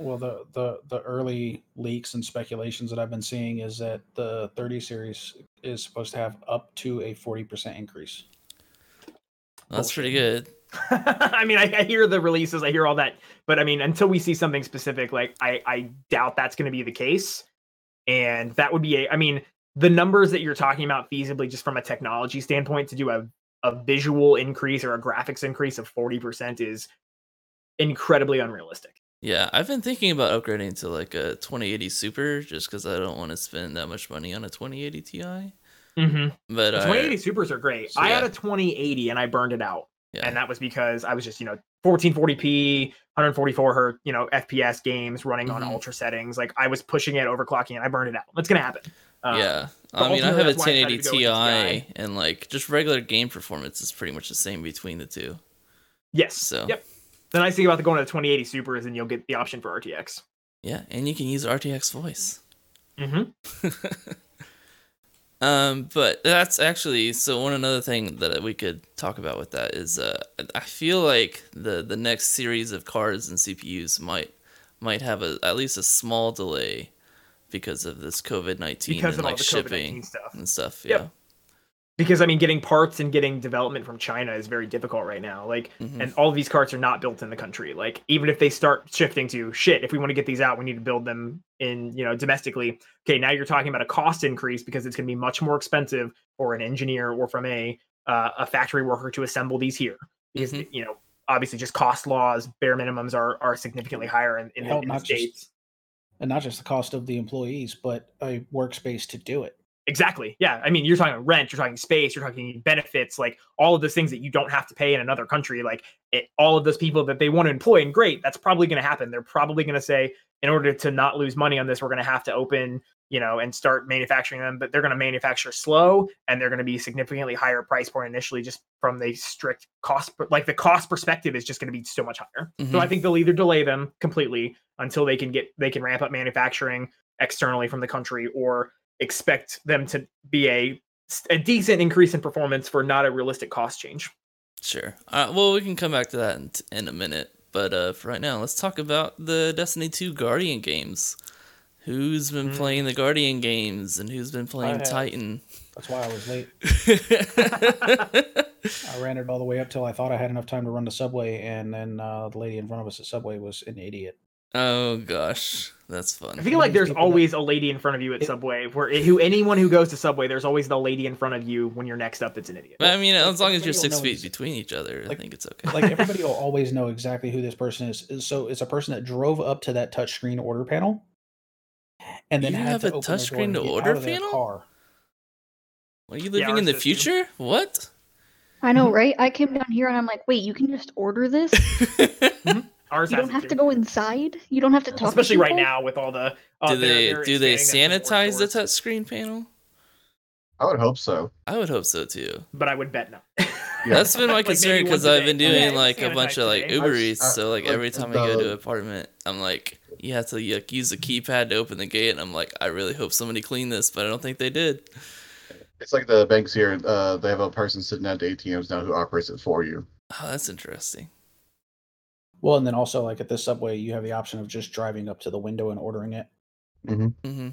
Well, the, the the early leaks and speculations that I've been seeing is that the 30 series is supposed to have up to a 40% increase. That's pretty good. I mean, I, I hear the releases, I hear all that, but I mean, until we see something specific, like I, I doubt that's going to be the case. And that would be a, I mean, the numbers that you're talking about feasibly, just from a technology standpoint, to do a, a visual increase or a graphics increase of 40% is incredibly unrealistic. Yeah, I've been thinking about upgrading to like a 2080 Super just because I don't want to spend that much money on a 2080 Ti. Mm-hmm. But The I, 2080 Supers are great. I had a 2080 and I burned it out. Yeah, and that was because I was just you know 1440p, 144 hertz, you know FPS games running on Mhm. ultra settings. Like I was pushing it, overclocking it, I burned it out. That's gonna happen. Uh, yeah. I mean, I have a that's why I 1080 decided to go with Ti, and like just regular game performance is pretty much the same between the two. Yes. So Yep. The nice thing about the going to the 2080 Super is then you'll get the option for RTX. Yeah, and you can use RTX voice. Mm-hmm. um, but that's actually so one another thing that we could talk about with that is uh, I feel like the the next series of cards and CPUs might might have a at least a small delay because of this COVID nineteen and of all like the shipping COVID-19 stuff. and stuff. Yep. Yeah. Because I mean, getting parts and getting development from China is very difficult right now. Like, Mhm. and all of these carts are not built in the country. Like, even if they start shifting to shit, if we want to get these out, we need to build them in, you know, domestically. Okay, now you're talking about a cost increase because it's going to be much more expensive for an engineer or from a uh, a factory worker to assemble these here. Because Mhm. you know, obviously, just cost laws, bare minimums are are significantly higher in, in, the, Hell, in the not just- states. and not just the cost of the employees, but a workspace to do it. Exactly. Yeah. I mean, you're talking rent, you're talking space, you're talking benefits, like all of those things that you don't have to pay in another country. Like it, all of those people that they want to employ, and great, that's probably going to happen. They're probably going to say, in order to not lose money on this, we're going to have to open, you know, and start manufacturing them. But they're going to manufacture slow, and they're going to be significantly higher price point initially, just from the strict cost. Like the cost perspective is just going to be so much higher. So Mhm. I think they'll either delay them completely until they can get they can ramp up manufacturing externally from the country, or expect them to be a a decent increase in performance for not a realistic cost change. Sure. Uh, well, we can come back to that in, in a minute. But uh, for right now, let's talk about the Destiny 2 Guardian games. Who's been Mm. playing the Guardian games and who's been playing. Titan? That's why I was late. I ran it all the way up till I thought I had enough time to run to Subway, and then uh, the lady in front of us at Subway was an idiot. Oh gosh, that's fun. I feel like there's always a lady in front of you at Subway. Where who anyone who goes to Subway, there's always the lady in front of you when you're next up that's an idiot. I mean, as long as you're six feet between each other, I think it's okay. Like everybody will always know exactly who this person is. is- So it's a person that drove up to that touchscreen order panel, and then You had have to a open their door touchscreen to order out of their panel? Car. Are you living ours in the does too. future? What? I know, right? I came down here and I'm like, wait, you can just order this? Mm-hmm. Ours You don't have to go inside. You don't have to talk. to especially right now with all the. Uh, do they're- they they're do they expanding them to more sanitize the stores, touchscreen panel? I would hope so. I would hope so too. But I would bet no. Yeah. That's been my concern once because I've been doing it's like a bunch of like today. Uber Eats. I- So like like, every time I go to an apartment, I'm like, you have to like, use the keypad to open the gate, and I'm like, I really hope somebody cleaned this, but I don't think they did. It's like the banks here. Uh, they have a person sitting at the ATMs now who operates it for you. Oh, that's interesting. Well, and then also like at this Subway, you have the option of just driving up to the window and ordering it. hmm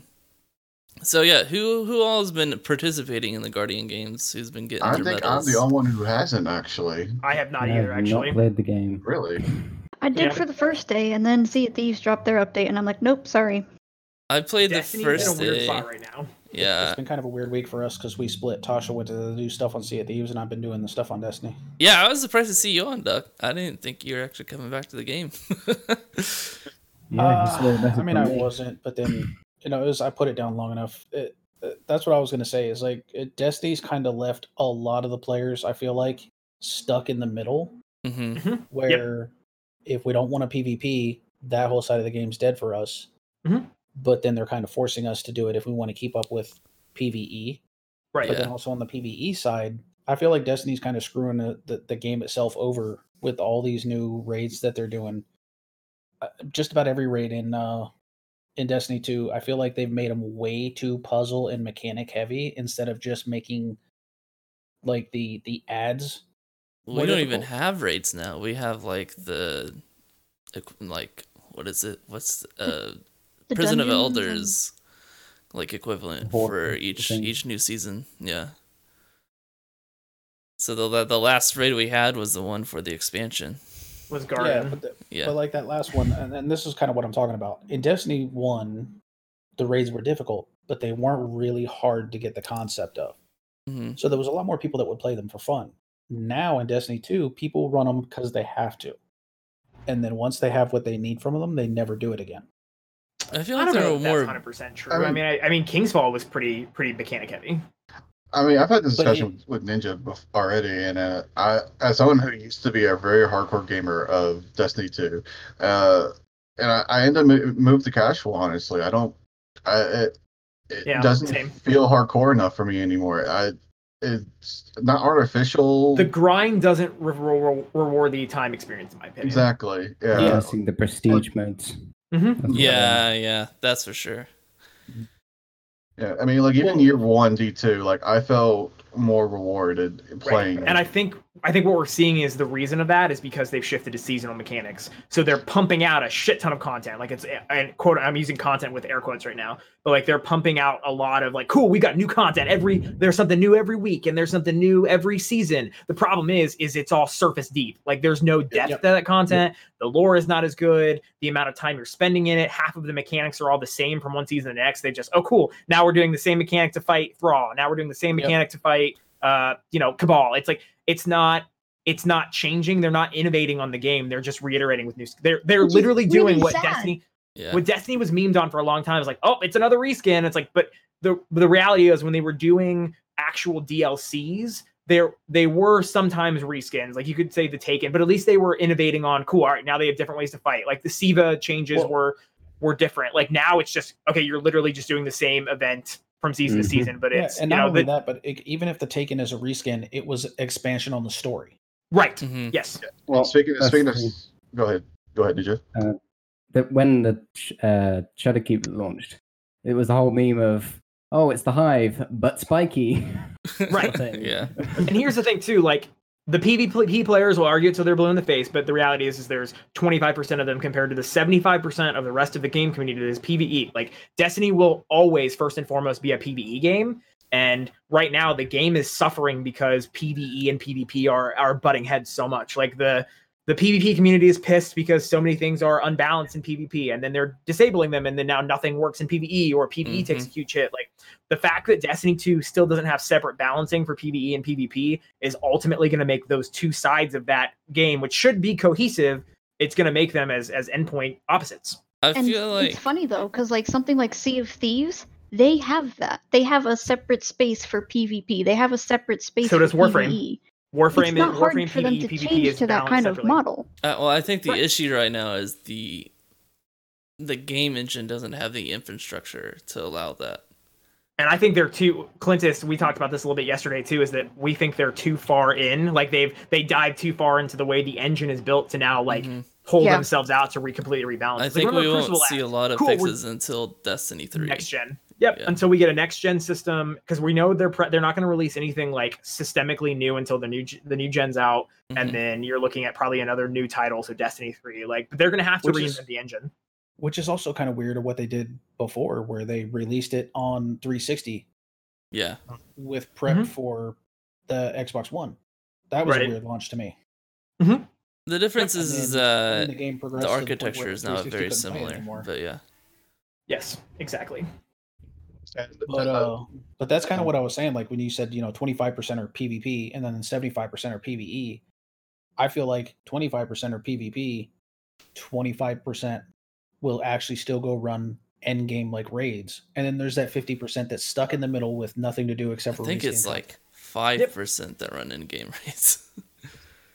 So yeah, who who all has been participating in the Guardian games? Who's been getting I their think medals? I'm the only one who hasn't actually. I have not I either have actually. not played the game. Really? I did Yeah. for the first day, and then see Thieves dropped their update, and I'm like, nope, sorry. I played the Destiny's first in a weird day. spot right now. Yeah, It's been kind of a weird week for us because we split. Tasha went to do stuff on Sea of Thieves, and I've been doing the stuff on Destiny. yeah. I was surprised to see you on Duck. I didn't think you were actually coming back to the game. Yeah, Uh, I mean, I wasn't, but then you know, it was I put it down long enough. It, uh, that's what I was gonna say. Is like it, Destiny's kind of left a lot of the players. I feel like stuck in the middle, hmm where if we don't want a PvP, that whole side of the game's dead for us. Mhm. But then they're kind of forcing us to do it if we want to keep up with PVE. Right. But then also on the PVE side, I feel like Destiny's kind of screwing the, the, the game itself over with all these new raids that they're doing. Uh, just about every raid in uh, in Destiny 2, I feel like they've made them way too puzzle and mechanic heavy instead of just making like the the ads. We don't even difficult. have raids now. We have like the, like what is it? What's uh The Prison of dungeons and- Elders, like equivalent Horde for each something. each new season. Yeah. So the the last raid we had was the one for the expansion. Was Yeah, but, the, Yeah. but like that last one, and, and this is kind of what I'm talking about. In Destiny 1, the raids were difficult, but they weren't really hard to get the concept of. hmm So there was a lot more people that would play them for fun. Now in Destiny 2, people run them because they have to. And then once they have what they need from them, they never do it again. I feel I like don't there know that's more. hundred percent true. I I mean- mean, I, I mean, King's Fall was pretty pretty mechanic heavy. I mean, I've had this But discussion with Ninja bef- already, and uh, I, as someone who used to be a very hardcore gamer of Destiny 2, uh, and I, I end up mo- move to casual. Honestly, I don't. I, it it Yeah, doesn't same. feel hardcore enough for me anymore. I it's not artificial. The grind doesn't re- re- reward the time experience, in my opinion. exactly. Yeah. Yeah. Testing the prestige modes. Mhm. That's what Yeah, yeah, that's for sure. Yeah, I mean, like even Well- year one D two, like I felt more rewarded playing. And I think I think what we're seeing is the reason of that is because they've shifted to seasonal mechanics. So they're pumping out a shit ton of content. Like it's and quote I'm using content with air quotes right now, but like they're pumping out a lot of like cool, we got new content every there's something new every week and there's something new every season. The problem is is it's all surface deep. Like there's no depth Yep. to that content. The lore is not as good. The amount of time you're spending in it, half of the mechanics are all the same from one season to the next. They just oh cool, now we're doing the same mechanic to fight Thrall. Now we're doing the same Yep. mechanic to fight uh you know Cabal. It's like it's not it's not changing. They're not innovating on the game. They're just reiterating with new. They're they're Which is literally doing really what sad. Destiny Yeah. what Destiny was memed on for a long time. It's like, oh, it's another reskin. It's like, but the the reality is when they were doing actual DLCs, there they were sometimes reskins. Like you could say the Taken, but at least they were innovating on cool. All right, now they have different ways to fight. Like the Siva changes Well- were were different. Like now it's just okay. You're literally just doing the same event from season to Mhm. season, but Yeah, it's and you not know only the, that, but it, even if the Taken is a reskin, it was expansion on the story. right. Mhm. Yes. well, speaking that's speaking of, go ahead, go ahead, did you? That when the sh- uh, Shadowkeep launched, it was the whole meme of, "Oh, it's the Hive, but spiky." Right. Yeah. and here's the thing too like the pvp players will argue till they're blue in the face but the reality is, is there's 25% of them compared to the 75% of the rest of the game community that is pve like destiny will always first and foremost be a pve game and right now the game is suffering because pve and pvp are are butting heads so much. Like the the PvP community is pissed because so many things are unbalanced in PvP, and then they're disabling them, and then now nothing works in PvE, or PvE mm-hmm. takes a huge hit. Like the fact that Destiny 2 still doesn't have separate balancing for PvE and PvP is ultimately going to make those two sides of that game, which should be cohesive, it's going to make them as as endpoint opposites. I And feel like it's funny though, because like something like Sea of Thieves, they have that. They have a separate space for PvP. They have a separate space. So for does Warframe. PvE. Warframe, It's not hard Warframe for them to PvP change to that balanced kind of separately. model. Uh, well, I think the Right. issue right now is the the game engine doesn't have the infrastructure to allow that. And I think they're too Clintus, we talked about this a little bit yesterday too, is that we think they're too far in. Like they've they dive too far into the way the engine is built to now like Mhm. hold Yeah. themselves out to re- completely rebalance. I think like, we won't Crucible see a lot of Cool, fixes until Destiny Three. next gen. Yep. Yeah. Until we get a next gen system, because we know they're pre- they're not going to release anything like systemically new until the new the new gen's out, Mhm. and then you're looking at probably another new title, so Destiny three. Like, but they're going to have to Which reinvent is- the engine. Which is also kind of weird of what they did before, where they released it on 360 yeah, with prep Mhm. for the Xbox One. That was Right. a weird launch to me. the difference And is, is then uh, the game the to the point architecture where is now very couldn't play it similar. But yeah, Yes, exactly. And, But uh, uh, but that's kind of what I was saying. Like when you said you know 25% are PvP and then 75% are PvE. I feel like 25% are PvP, 25% will actually still go run end game like raids, and then there's that 50% that's stuck in the middle with nothing to do I except for I think it's content. like five percent that run in game raids.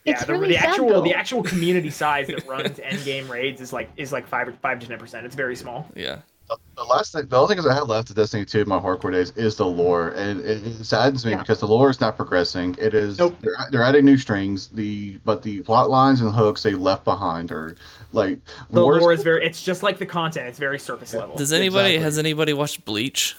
Yeah, It's the, really the sad, actual the actual community size that runs end game raids is like is like five five to ten percent. It's very small. yeah, the, the last thing, the only thing I have left of Destiny 2 in my hardcore days is the lore, and it, it saddens me Yeah. because the lore is not progressing. It is Nope. they're, they're adding new strings, the but the plot lines and hooks they left behind are like The lore is very. It's just like the content. It's very surface level. Does anybody Exactly. has anybody watched Bleach?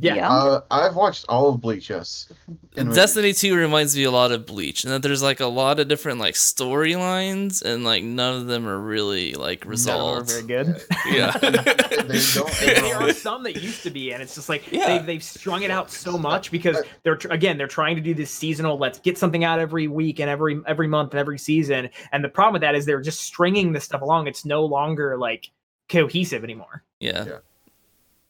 Yeah. Yeah. Uh, I've watched all of Bleach, yes. And- Destiny 2 reminds me a lot of Bleach, and that there's like a lot of different like storylines, and like none of them are really like None of them are resolved. very good. Yeah. They don't there are some that used to be, and it's just like Yeah. they've, they've strung it out so much because they're tr- again they're trying to do this seasonal. Let's get something out every week and every every month and every season. And the problem with that is they're just stringing this stuff along. It's no longer like cohesive anymore. yeah. Yeah.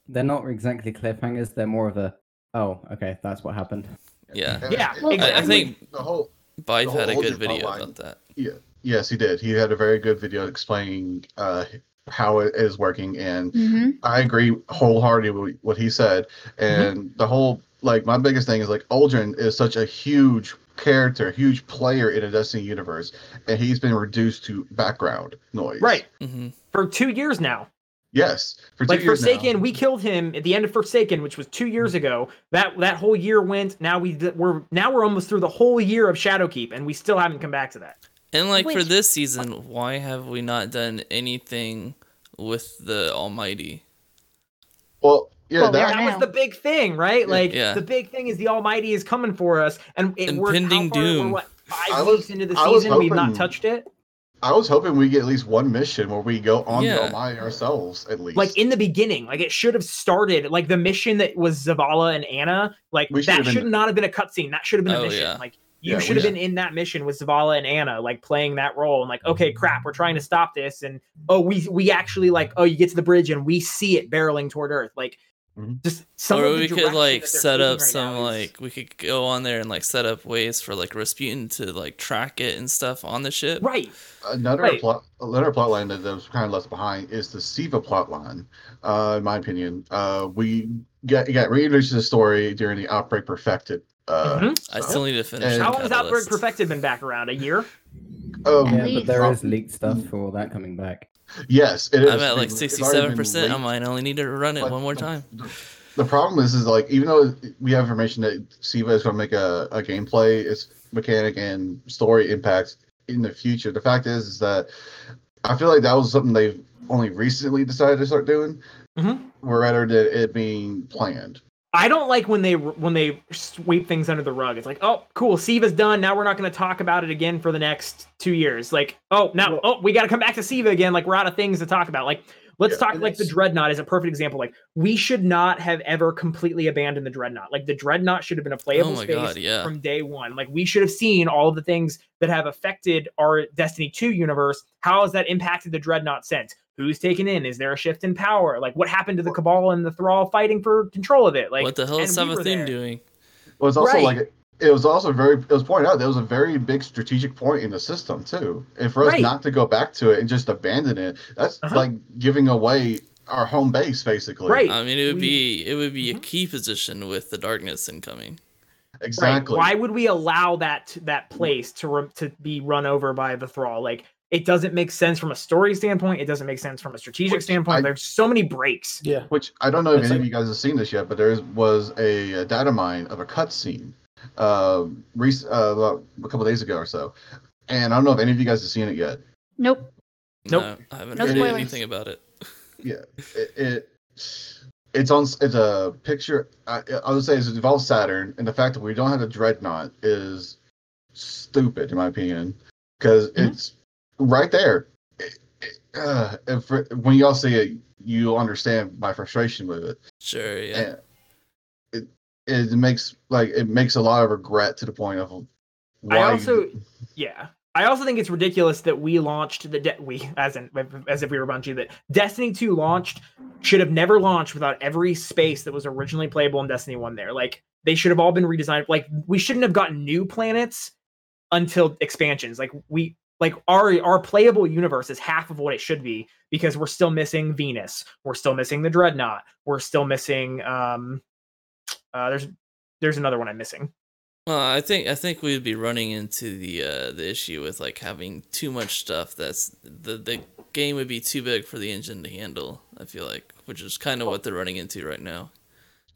They're not exactly cliffhangers. They're more of a, oh, okay, that's what happened. Yeah. and Yeah, it- Well, I, I think the whole Byte the whole had a good video plotline. about that. Yeah, yes he did. He had a very good video explaining uh how it is working and hmm I agree wholeheartedly with what he said. And the whole like my biggest thing is like Uldren is such a huge character, huge player in a Destiny universe, and he's been reduced to background noise. Right Mm-hmm. for two years now. Yes, for Like years now. Forsaken, we killed him at the end of Forsaken, which was two years ago. That that whole year went. Now we d- we're now we're almost through the whole year of Shadowkeep, and we still haven't come back to that. And like for this season, why have we not done anything with the Almighty? Well, yeah, Well, that, That was the big thing, right? Like Yeah. the big thing is the Almighty is coming for us, and it we're, how Impending far- we're, doom. what five I was- weeks into the I was season, we've not touched it. I was hoping we get at least one mission where we go on Yeah. the Almighty ourselves, at least. Like in the beginning, like it should have started like the mission that was Zavala and Ana. Like We should that have been- should not have been a cutscene. That should have been a Oh, mission. yeah. Like you Yeah, should we- have been in that mission with Zavala and Ana, like playing that role. And like, okay, mm-hmm. crap, we're trying to stop this, and oh, we we actually like, oh, you get to the bridge and we see it barreling toward Earth. Like. Just some or we could like set up right some now is- like we could go on there and like set up ways for like Rasputin to like track it and stuff on the ship. right. another right. plot, another plot line that, that was kind of left behind is the Siva plot line. Uh, in my opinion, uh, we got got reintroduced to the story during the Outbreak Perfected. Uh, Mhm. I still need to finish. And- How long has Outbreak Perfected been back around? A year? Um, At Yeah, but least. there is leaked stuff for that coming back. Yes, it is. I'm at like It's already been sixty-seven percent. I leaked. might only need to run it But one more the- time. The, the problem is, is like even though we have information that Siva is going to make a, a gameplay, its mechanic and story impacts in the future, the fact is, is that I feel like that was something they've only recently decided to start doing, Mhm. rather than it being planned. I don't like when they when they sweep things under the rug. It's like, oh, cool, Siva's done. Now we're not going to talk about it again for the next two years. Like, oh, now, oh, we got to come back to Siva again. Like, we're out of things to talk about. Like, let's Yeah, talk. Like the Dreadnought is a perfect example. Like, we should not have ever completely abandoned the Dreadnought. Like, the Dreadnought should have been a playable Oh my space God, yeah. from day one. Like, we should have seen all of the things that have affected our Destiny 2 universe. How has that impacted the Dreadnought since? Who's taken in? Is there a shift in power? Like, what happened to the Cabal and the Thrall fighting for control of it? Like, what the hell is and we were Savathun there. doing? Well, it's also Right. like it was also very. It was pointed out there was a very big strategic point in the system too, and for us Right. not to go back to it and just abandon it, that's Uh-huh. like giving away our home base basically. Right. I mean, it would We- be it would be a Mhm. key position with the darkness incoming. Exactly. Right. Why would we allow that that place to ru- to be run over by the thrall? Like it doesn't make sense from a story standpoint. It doesn't make sense from a strategic Which standpoint. I- There's so many breaks. Yeah. Which I don't know if It's any of you guys have seen this yet, but there is, was a, a data mine of a cutscene uh, rec- uh, about a couple days ago or so, and I don't know if any of you guys have seen it yet. Nope. Nope. No, I haven't No heard spoilers. anything about it. Yeah, it, it it's on it's a picture. I, I would say it's involves Saturn, and the fact that we don't have a dreadnought is stupid in my opinion, because Mhm. it's right there. It- it- uh, if, when y'all see it, you'll understand my frustration with it. Sure, yeah. and it it makes like it makes a lot of regret to the point of why I you- also yeah. I also think it's ridiculous that we launched the de- we as in as if we were Bungie that Destiny 2 launched should have never launched without every space that was originally playable in Destiny 1 there. Like they should have all been redesigned. Like we shouldn't have gotten new planets until expansions. Like we like our our playable universe is half of what it should be because we're still missing Venus. We're still missing the Dreadnought. We're still missing um uh there's there's another one I'm missing. Well, I think I think we'd be running into the uh, the issue with like having too much stuff. That's the the game would be too big for the engine to handle. I feel like, which is kind of what they're running into right now.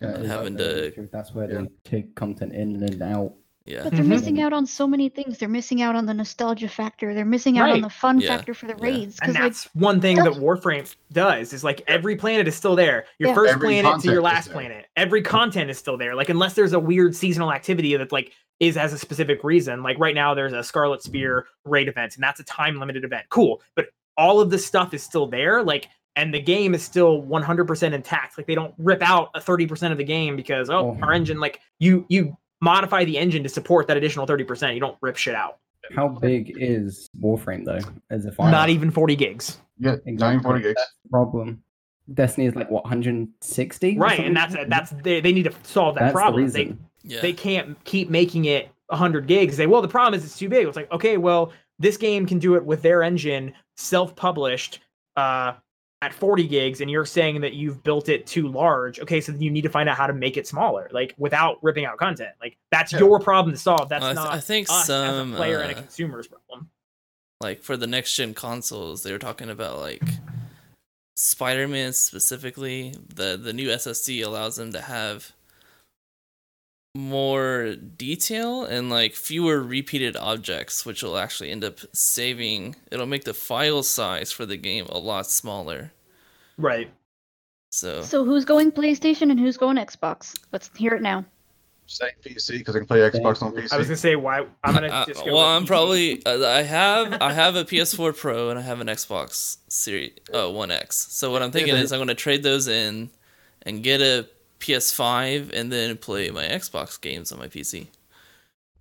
Yeah, And is that having to- That's where Yeah. they take content in and out. Yeah, But they're Mhm. missing out on so many things. They're missing out on the nostalgia factor. They're missing out on the fun Yeah. factor for the Yeah. raids. And Because like that's one thing that Warframe does is like every planet is still there. Your Yeah. first Every planet to your last planet. Every content is still there. Like unless there's a weird seasonal activity that like is as a specific reason. Like right now there's a Scarlet Spear raid event and that's a time limited event. Cool. But all of the stuff is still there. Like and the game is still 100% intact. Like they don't rip out a 30% of the game because oh, Oh. our engine like you you modify the engine to support that additional 30%. You don't rip shit out. How big is Warframe though? As a file? Not even 40 gigs. yeah Exactly. 40 gigs. That's problem. Destiny is like what 160? Right. And that's that's they, they need to solve that That's the problem. They, yeah. they can't keep making it 100 gigs. They well, the problem is it's too big. It's like okay, well, this game can do it with their engine, self-published, uh, at 40 gigs, and you're saying that you've built it too large. Okay, so you need to find out how to make it smaller, like without ripping out content. Like that's Yeah. your problem to solve. That's I, th- not I think us some as a player and a uh, consumer's problem. like for the next gen consoles, they were talking about like Spider-Man specifically, the the new SSD allows them to have more detail and like fewer repeated objects, which will actually end up saving. It'll make the file size for the game a lot smaller. Right. So, So who's going PlayStation and who's going Xbox? Let's hear it now. Saying PC because I can play Xbox on PC. I was gonna say why I'm gonna Uh, just go well, I'm PC. probably uh, I have I have a PS4 Pro and I have an Xbox Series oh One X. So what I'm thinking Yeah, is I'm going to trade those in and get a PS5 and then play my Xbox games on my PC.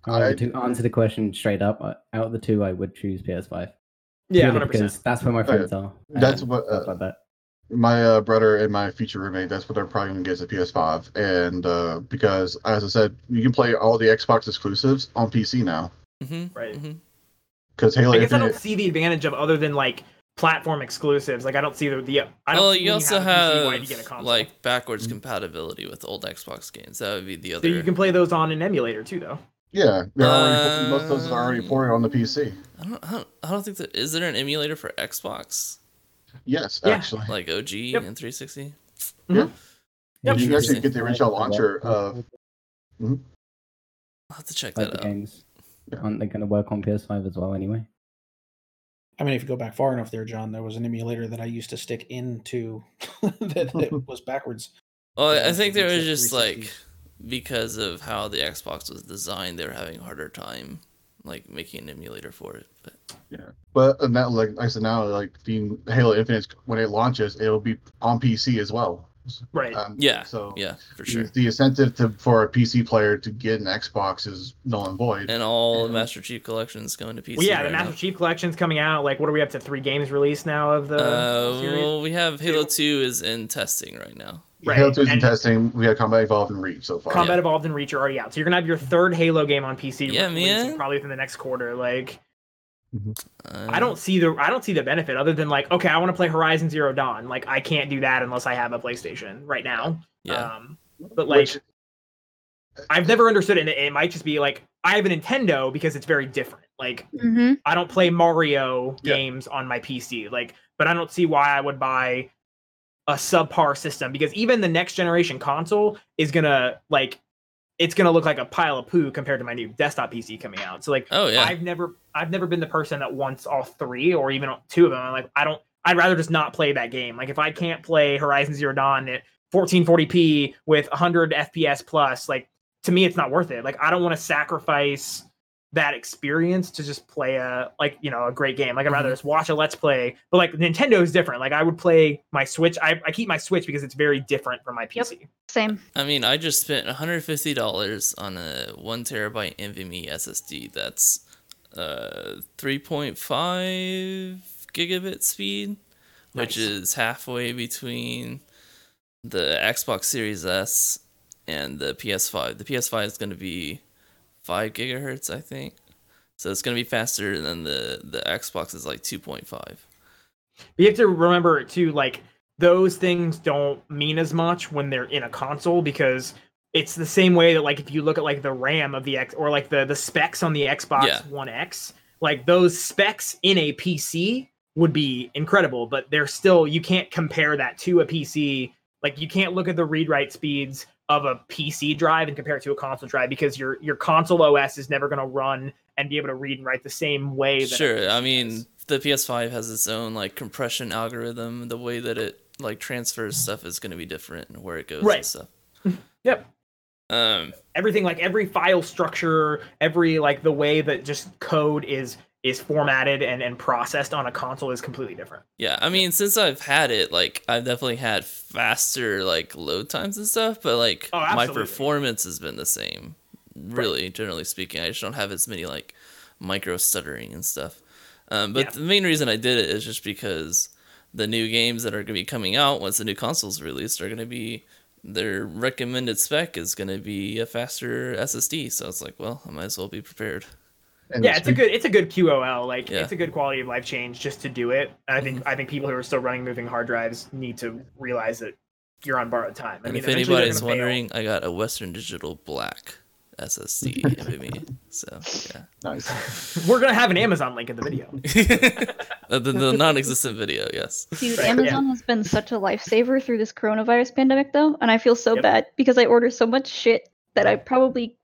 Uh, I- to answer the question straight up, uh, out of the two, I would choose PS5. yeah, Purely hundred percent. because that's where my friends are. That's what, uh, stuff like my uh, brother and my future roommate, that's what they're probably going to get is a PS5. And uh, because, as I said, you can play all the Xbox exclusives on PC now. Mm-hmm. Right. hmm Because Halo I guess I don't see the advantage of other than like platform exclusives. Like I don't see the the. I don't Well, see you also have, a PC, why have you get a like backwards mm. compatibility with old Xbox games. That would be the so other. you can play those on an emulator too, though. yeah, they're already, uh, most of those are already ported on the PC. I don't, I don't. I don't think that is there an emulator for Xbox Yes, Yeah. actually. like OG Yep. and 360. Mm-hmm. Yeah. Yep. You can actually get the original launcher of. Mm-hmm. I'll have to check Like that the out. games. Yeah. Aren't they going to work on PS5 as well anyway? I mean, if you go back far enough there, John, there was an emulator that I used to stick into that, that was backwards. Well, I think there was just like because of how the Xbox was designed, they were having a harder time like making an emulator for it. But But uh, now, like I said, now like the Halo Infinite, when it launches, it'll be on PC as well. Right. Um, yeah, So yeah, for sure. the incentive to for a PC player to get an Xbox is null and void. And all the Master Chief collections going to PC. well, yeah, the Master now. Chief Collection's coming out. Like, what are we up to? Three games released now of the Uh, series. well, we have Halo Two is in testing right now. Right, Halo 2 is in testing. We have Combat Evolved and Reach so far. Combat Yeah. Evolved and Reach are already out. So you're gonna have your third Halo game on PC. Yeah, releasing man. Probably within the next quarter. Like, Uh, I don't see the I don't see the benefit other than like, okay, I want to play Horizon Zero Dawn. Like, I can't do that unless I have a PlayStation right now. Yeah, Um, but like, Which- I've never understood it. And it, it might just be like I have a Nintendo because it's very different. Like, Mm-hmm. I don't play Mario Yeah. games on my PC. Like, but I don't see why I would buy a subpar system because even the next generation console is gonna like it's gonna look like a pile of poo compared to my new desktop PC coming out. So like Oh yeah. I've never I've never been the person that wants all three or even two of them. I'm like I don't I'd rather just not play that game. Like if I can't play Horizon Zero Dawn at 1440p with 100 FPS plus, like to me it's not worth it. Like I don't want to sacrifice that experience to just play a like you know a great game. Like I'd rather Mhm. just watch a let's play. But like Nintendo is different. Like I would play my Switch. I, I keep my Switch because it's very different from my Yep. PC. Same. I mean, I just spent $150 on a one terabyte NVMe SSD. That's uh 3.5 gigabit speed, which is halfway between the Xbox Series S and the PS5. The PS5 is going to be five gigahertz, I think. So it's going to be faster than the the Xbox is like 2.5. But you have to remember too, like those things don't mean as much when they're in a console because it's the same way that like if you look at like the RAM of the X or like the the specs on the Xbox Yeah. One X, like those specs in a PC would be incredible, but they're still you can't compare that to a PC. Like you can't look at the read write speeds of a PC drive and compare it to a console drive because your your console OS is never going to run and be able to read and write the same way. That Sure. I mean, the PS5 has its own like compression algorithm. The way that it like transfers stuff is going to be different and where it goes Right. and stuff. Yep. Um. everything like every file structure every like the way that just code is is formatted and and processed on a console is completely different Yeah. I mean, since I've had it, like I've definitely had faster like load times and stuff, but like Oh, my performance has been the same. Really, generally speaking, I just don't have as many like micro stuttering and stuff. Um, but Yeah. the main reason I did it is just because the new games that are going to be coming out once the new console's released are going to be their recommended spec is going to be a faster SSD. So it's like, well, I might as well be prepared. And yeah it's a good it's a good qol like Yeah. it's a good quality of life change just to do it i think i think people who are still running moving hard drives need to realize that you're on borrowed time I And mean, if eventually they're anybody's gonna fail. wondering, I got a Western Digital Black SSD NVMe. So yeah, Nice. We're gonna have an Amazon link in the video. the, the, the non-existent video. Yes. Dude, Right, yeah. Amazon has been such a lifesaver through this coronavirus pandemic, though, and I feel so Yep. bad because I order so much shit that I probably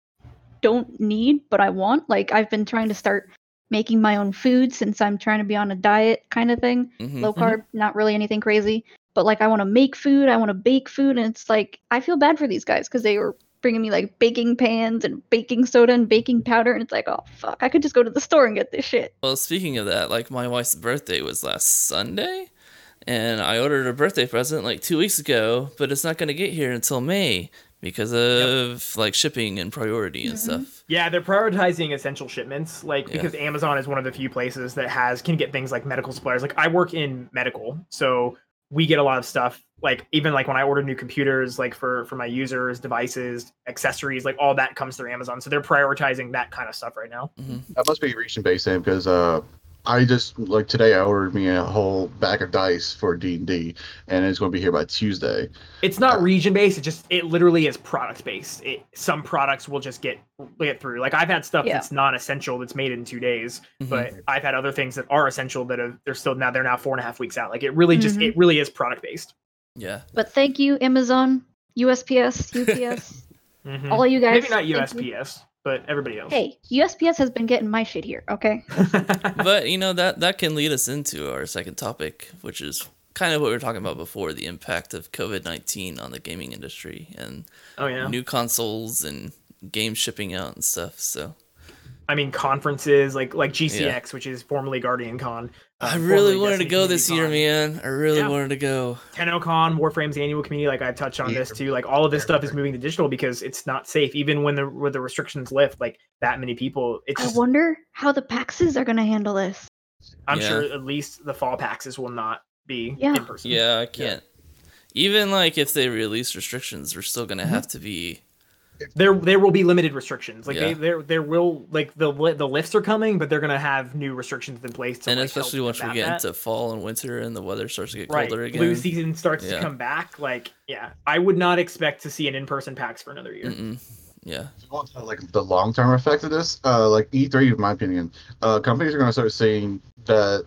don't need, but I want. Like, I've been trying to start making my own food since I'm trying to be on a diet kind of thing. Mhm. Low carb, not really anything crazy, but like, I want to make food, I want to bake food, and it's like, I feel bad for these guys because they were bringing me like baking pans and baking soda and baking powder, and it's like, oh, fuck, I could just go to the store and get this shit. Well, speaking of that, like my wife's birthday was last Sunday, and I ordered a birthday present like two weeks ago, but it's not going to get here until May because of like shipping and priority and stuff. Yeah, they're prioritizing essential shipments, like Yeah. because Amazon is one of the few places that has can get things like medical supplies. Like I work in medical, so we get a lot of stuff. Like even like when I order new computers, like for for my users, devices, accessories, like all that comes through Amazon. So they're prioritizing that kind of stuff right now. Mm-hmm. That must be region based then, because uh, I just like today I ordered me a whole bag of dice for D and D, and it's going to be here by Tuesday. It's not region based. It just it literally is product based. It some products will just get get through. Like I've had stuff Yeah. that's non essential that's made in two days, Mhm. but I've had other things that are essential that have they're still now they're now four and a half weeks out. Like it really just Mhm. it really is product based. yeah, But thank you, Amazon, USPS, UPS, all you guys. Maybe not. USPS, but everybody else. Hey, USPS has been getting my shit here, okay? but you know that that can lead us into our second topic, which is kind of what we were talking about before: the impact of COVID nineteen on the gaming industry and oh yeah. new consoles and game shipping out and stuff. So I mean conferences like like GCX, which is formerly Guardian Con. Uh, I really formerly wanted to Destiny go this year, man. I really Yeah. wanted to go. Con. TennoCon, Warframe's annual community, like I've touched on Yeah. this too. Like all of this stuff is moving to digital because it's not safe. Even when the when the restrictions lift, like that many people, it's I just, wonder how the Paxes are gonna handle this. I'm Yeah. sure at least the fall paxes will not be Yeah. in person. Yeah, I can't. Even like if they release restrictions, they're still Mm-hmm. gonna have to be. There there will be limited restrictions. Like Yeah. they there there will like the the lifts are coming, but they're gonna have new restrictions in place. To, and like, especially once we get that. into fall and winter and the weather starts to get right, colder again. blue season starts Yeah. to come back. Like yeah, I would not expect to see an in person PAX for another year. Mm-mm. Yeah. If you want to, like the long term effect of this, uh, like E3, in my opinion, uh, companies are going to start saying that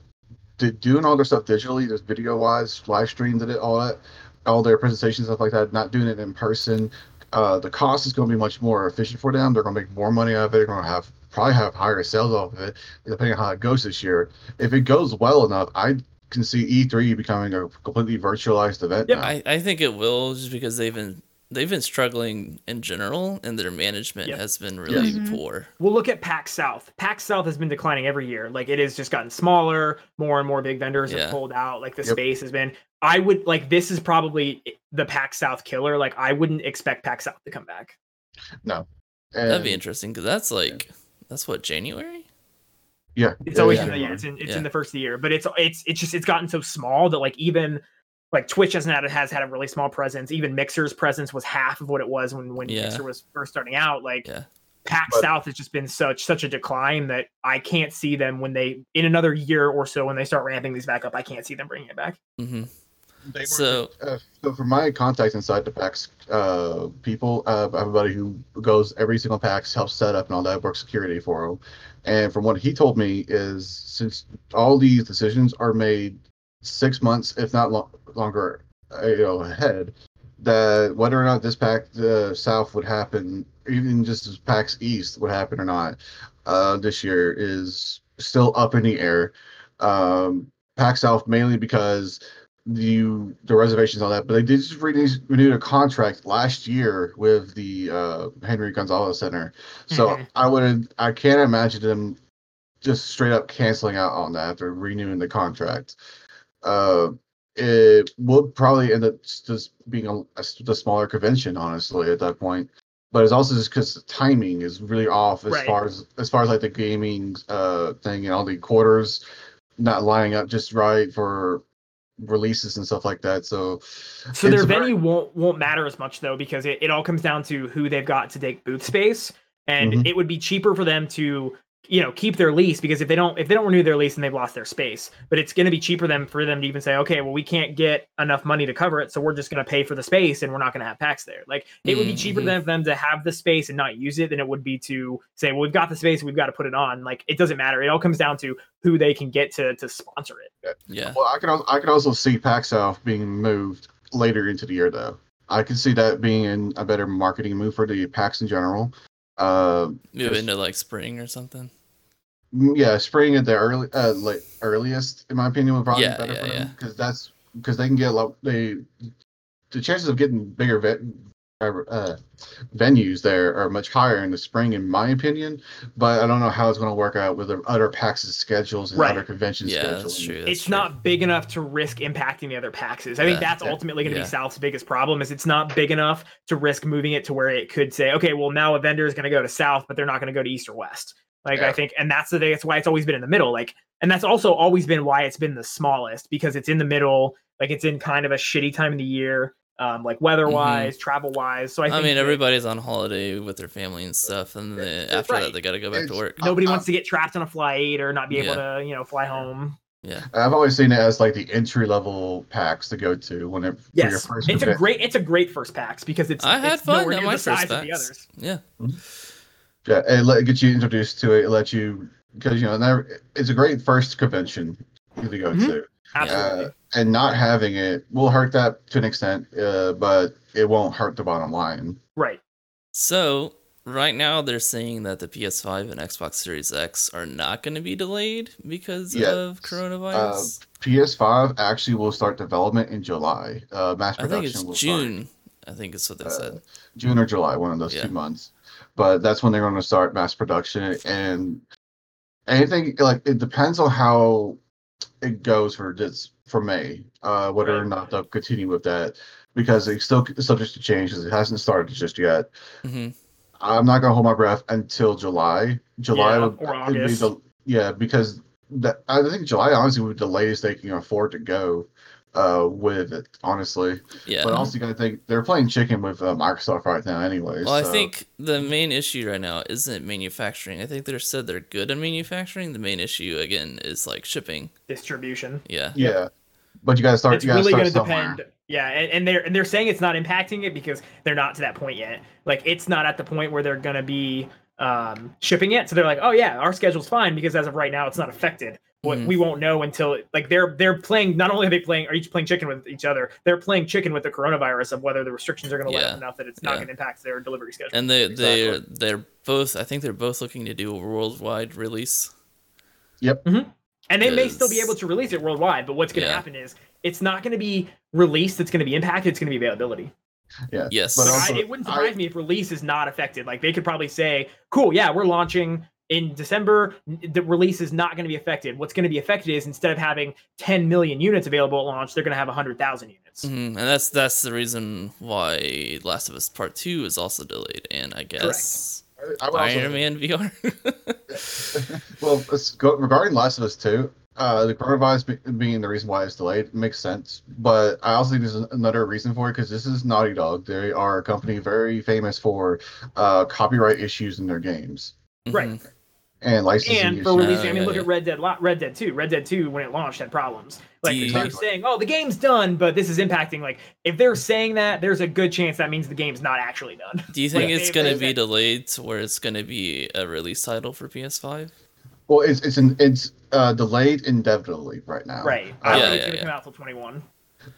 they're doing all their stuff digitally, just video wise, live streams, and it, all that, all their presentations stuff like that, not doing it in person. Uh, the cost is going to be much more efficient for them. They're going to make more money out of it. They're going to have probably have higher sales off of it, depending on how it goes this year. If it goes well enough, I can see E3 becoming a completely virtualized event. Yeah. I, I think it will just because they've been they've been struggling in general and their management Yep. has been really Mhm. poor. We'll look at PAX South. PAX South has been declining every year. Like it has just gotten smaller. More and more big vendors Yeah. have pulled out. Like the Yep. space has been. I would like this is probably the PAX South killer. Like I wouldn't expect PAX South to come back. no. That'd be interesting because that's like that's what January. Yeah, It's yeah, always yeah. in the yeah, it's in it's Yeah. in the first of the year, but it's it's it's just it's gotten so small that like even like Twitch hasn't had it has had a really small presence. Even Mixer's presence was half of what it was when when Yeah. Mixer was first starting out. Like Yeah. PAX But- South has just been such such a decline that I can't see them when they in another year or so when they start ramping these back up. I can't see them bringing it back. Mm-hmm. So uh, so for my contacts inside the PAX uh, people, uh, everybody who goes every single PAX helps set up and all that work security for them. And from what he told me is since all these decisions are made six months, if not lo- longer, uh, you know, ahead, that whether or not this PAX uh, South would happen, even just as PAX East would happen or not, uh, this year is still up in the air. Um, PAX South mainly because the the reservations on that, but they did just renew, renew a contract last year with the uh, Henry Gonzalez Center. So Mhm. I would I can't imagine them just straight up canceling out on that after renewing the contract. Uh, it would probably end up just being a the smaller convention, honestly, at that point. But it's also just because the timing is really off as Right. far as as far as like the gaming uh thing and all the quarters not lining up just right for releases and stuff like that. So, So their a very- venue won't won't matter as much though because it, it all comes down to who they've got to take booth space, and Mhm. it would be cheaper for them to you know keep their lease because if they don't if they don't renew their lease and they've lost their space but it's going to be cheaper them for them to even say okay well we can't get enough money to cover it so we're just going to pay for the space and we're not going to have PAX there like it would be cheaper Mhm. than for them to have the space and not use it than it would be to say well we've got the space we've got to put it on like it doesn't matter it all comes down to who they can get to to sponsor it Yeah. Well, I can also, I can also see PAX South being moved later into the year though. I can see that being a better marketing move for the PAX in general. Uh, Move Just- into like spring or something. Mm, yeah, spring at the early, uh, like earliest, in my opinion, would probably Yeah, be better yeah, for them because that's because they can get a lot. They the chances of getting bigger vet, uh, venues there are much higher in the spring, in my opinion. But I don't know how it's going to work out with the other PAX schedules and Right. other convention Yeah, schedules. that's true. That's it's true. not big enough to risk impacting the other paxes. I think that's Yeah. ultimately going to Yeah. be South's biggest problem is it's not big enough to risk moving it to where it could say, okay, well now a vendor is going to go to South, but they're not going to go to East or West. Like I think, and that's the thing. That's why it's always been in the middle. Like, and that's also always been why it's been the smallest because it's in the middle. Like it's in kind of a shitty time of the year, um, like weather wise, travel wise. So I, Mm-hmm. I, mean, everybody's on holiday with their family and stuff, and then after Right. that, they got to go back to work. nobody uh, wants to get trapped on a flight or not be able Yeah. to, you know, fly home. Yeah. I've always seen it as like the entry level packs to go to when it for your Yes, first it's a great, it's a great first PAX because it's I had it's fun nowhere at near my the size first of the PAX. others. Yeah. Yeah, it let get you introduced to it. It let you because you know it's a great first convention to go Mhm. to, Absolutely. uh, and not having it will hurt that to an extent, uh, but it won't hurt the bottom line. right. So right now they're saying that the PS5 and Xbox Series X are not going to be delayed because Yes. of coronavirus. PS5 actually will start development in July. Uh, mass I think it's will June. I think it's what they Uh, said. June or July, one of those Yeah. two months. But that's when they're going to start mass production, and anything like it depends on how it goes for this for May, uh, whether or not they'll continue with that because it's still subject to change because it hasn't started just yet. hmm I'm not gonna hold my breath until July. July Yeah, would be the yeah because that I think July honestly would be the latest they can afford to go uh with it honestly. Yeah. But also you gotta think they're playing chicken with uh, Microsoft right now anyway. Well, I think the main issue right now isn't manufacturing. I think they're said they're good at manufacturing. The main issue again is like shipping. Distribution. Yeah. yeah. But you gotta start. it's you gotta really start going to somewhere. depend. Yeah, and, and they're and they're saying it's not impacting it because they're not to that point yet. Like it's not at the point where they're going to be um, shipping it. So they're like, oh yeah, our schedule's fine because as of right now, it's not affected. What Mhm. we won't know until like they're they're playing. Not only are they playing, are each playing chicken with each other. They're playing chicken with the coronavirus of whether the restrictions are going to let Yeah. up enough that it's not Yeah. going to impact their delivery schedule. And they they Exactly. they're both. I think they're both looking to do a worldwide release. Yep. And they may still be able to release it worldwide, but what's going to Yeah. happen is it's not going to be release that's going to be impacted. It's going to be availability. Yeah. Yes. But also- I, it wouldn't I- surprise me if release is not affected. Like they could probably say, "Cool, yeah, we're launching in December. The release is not going to be affected. What's going to be affected is instead of having 10 million units available at launch, they're going to have 100,000 units." Mhm, And that's that's the reason why Last of Us Part Two is also delayed, and I guess I would also- Iron Man VR. well, let's go regarding Last of Us Two. Uh, the coronavirus being the reason why it's delayed makes sense, but I also think there's another reason for it because this is Naughty Dog. They are a company very famous for uh, copyright issues in their games Right. Mhm. And licensing And for issues. releasing, I mean, look yeah. at Red Dead, Red Dead 2. Red Dead 2, when it launched, had problems. Like Do they're you- saying, "Oh, the game's done," but this is impacting. Like if they're saying that, there's a good chance that means the game's not actually done. Do you think Yeah. it's gonna they- be delayed to where it's gonna be a release title for PS5? Well, it's it's an, it's uh, delayed indefinitely right now. Right. I don't Yeah, it's yeah, going to yeah. come out till 21.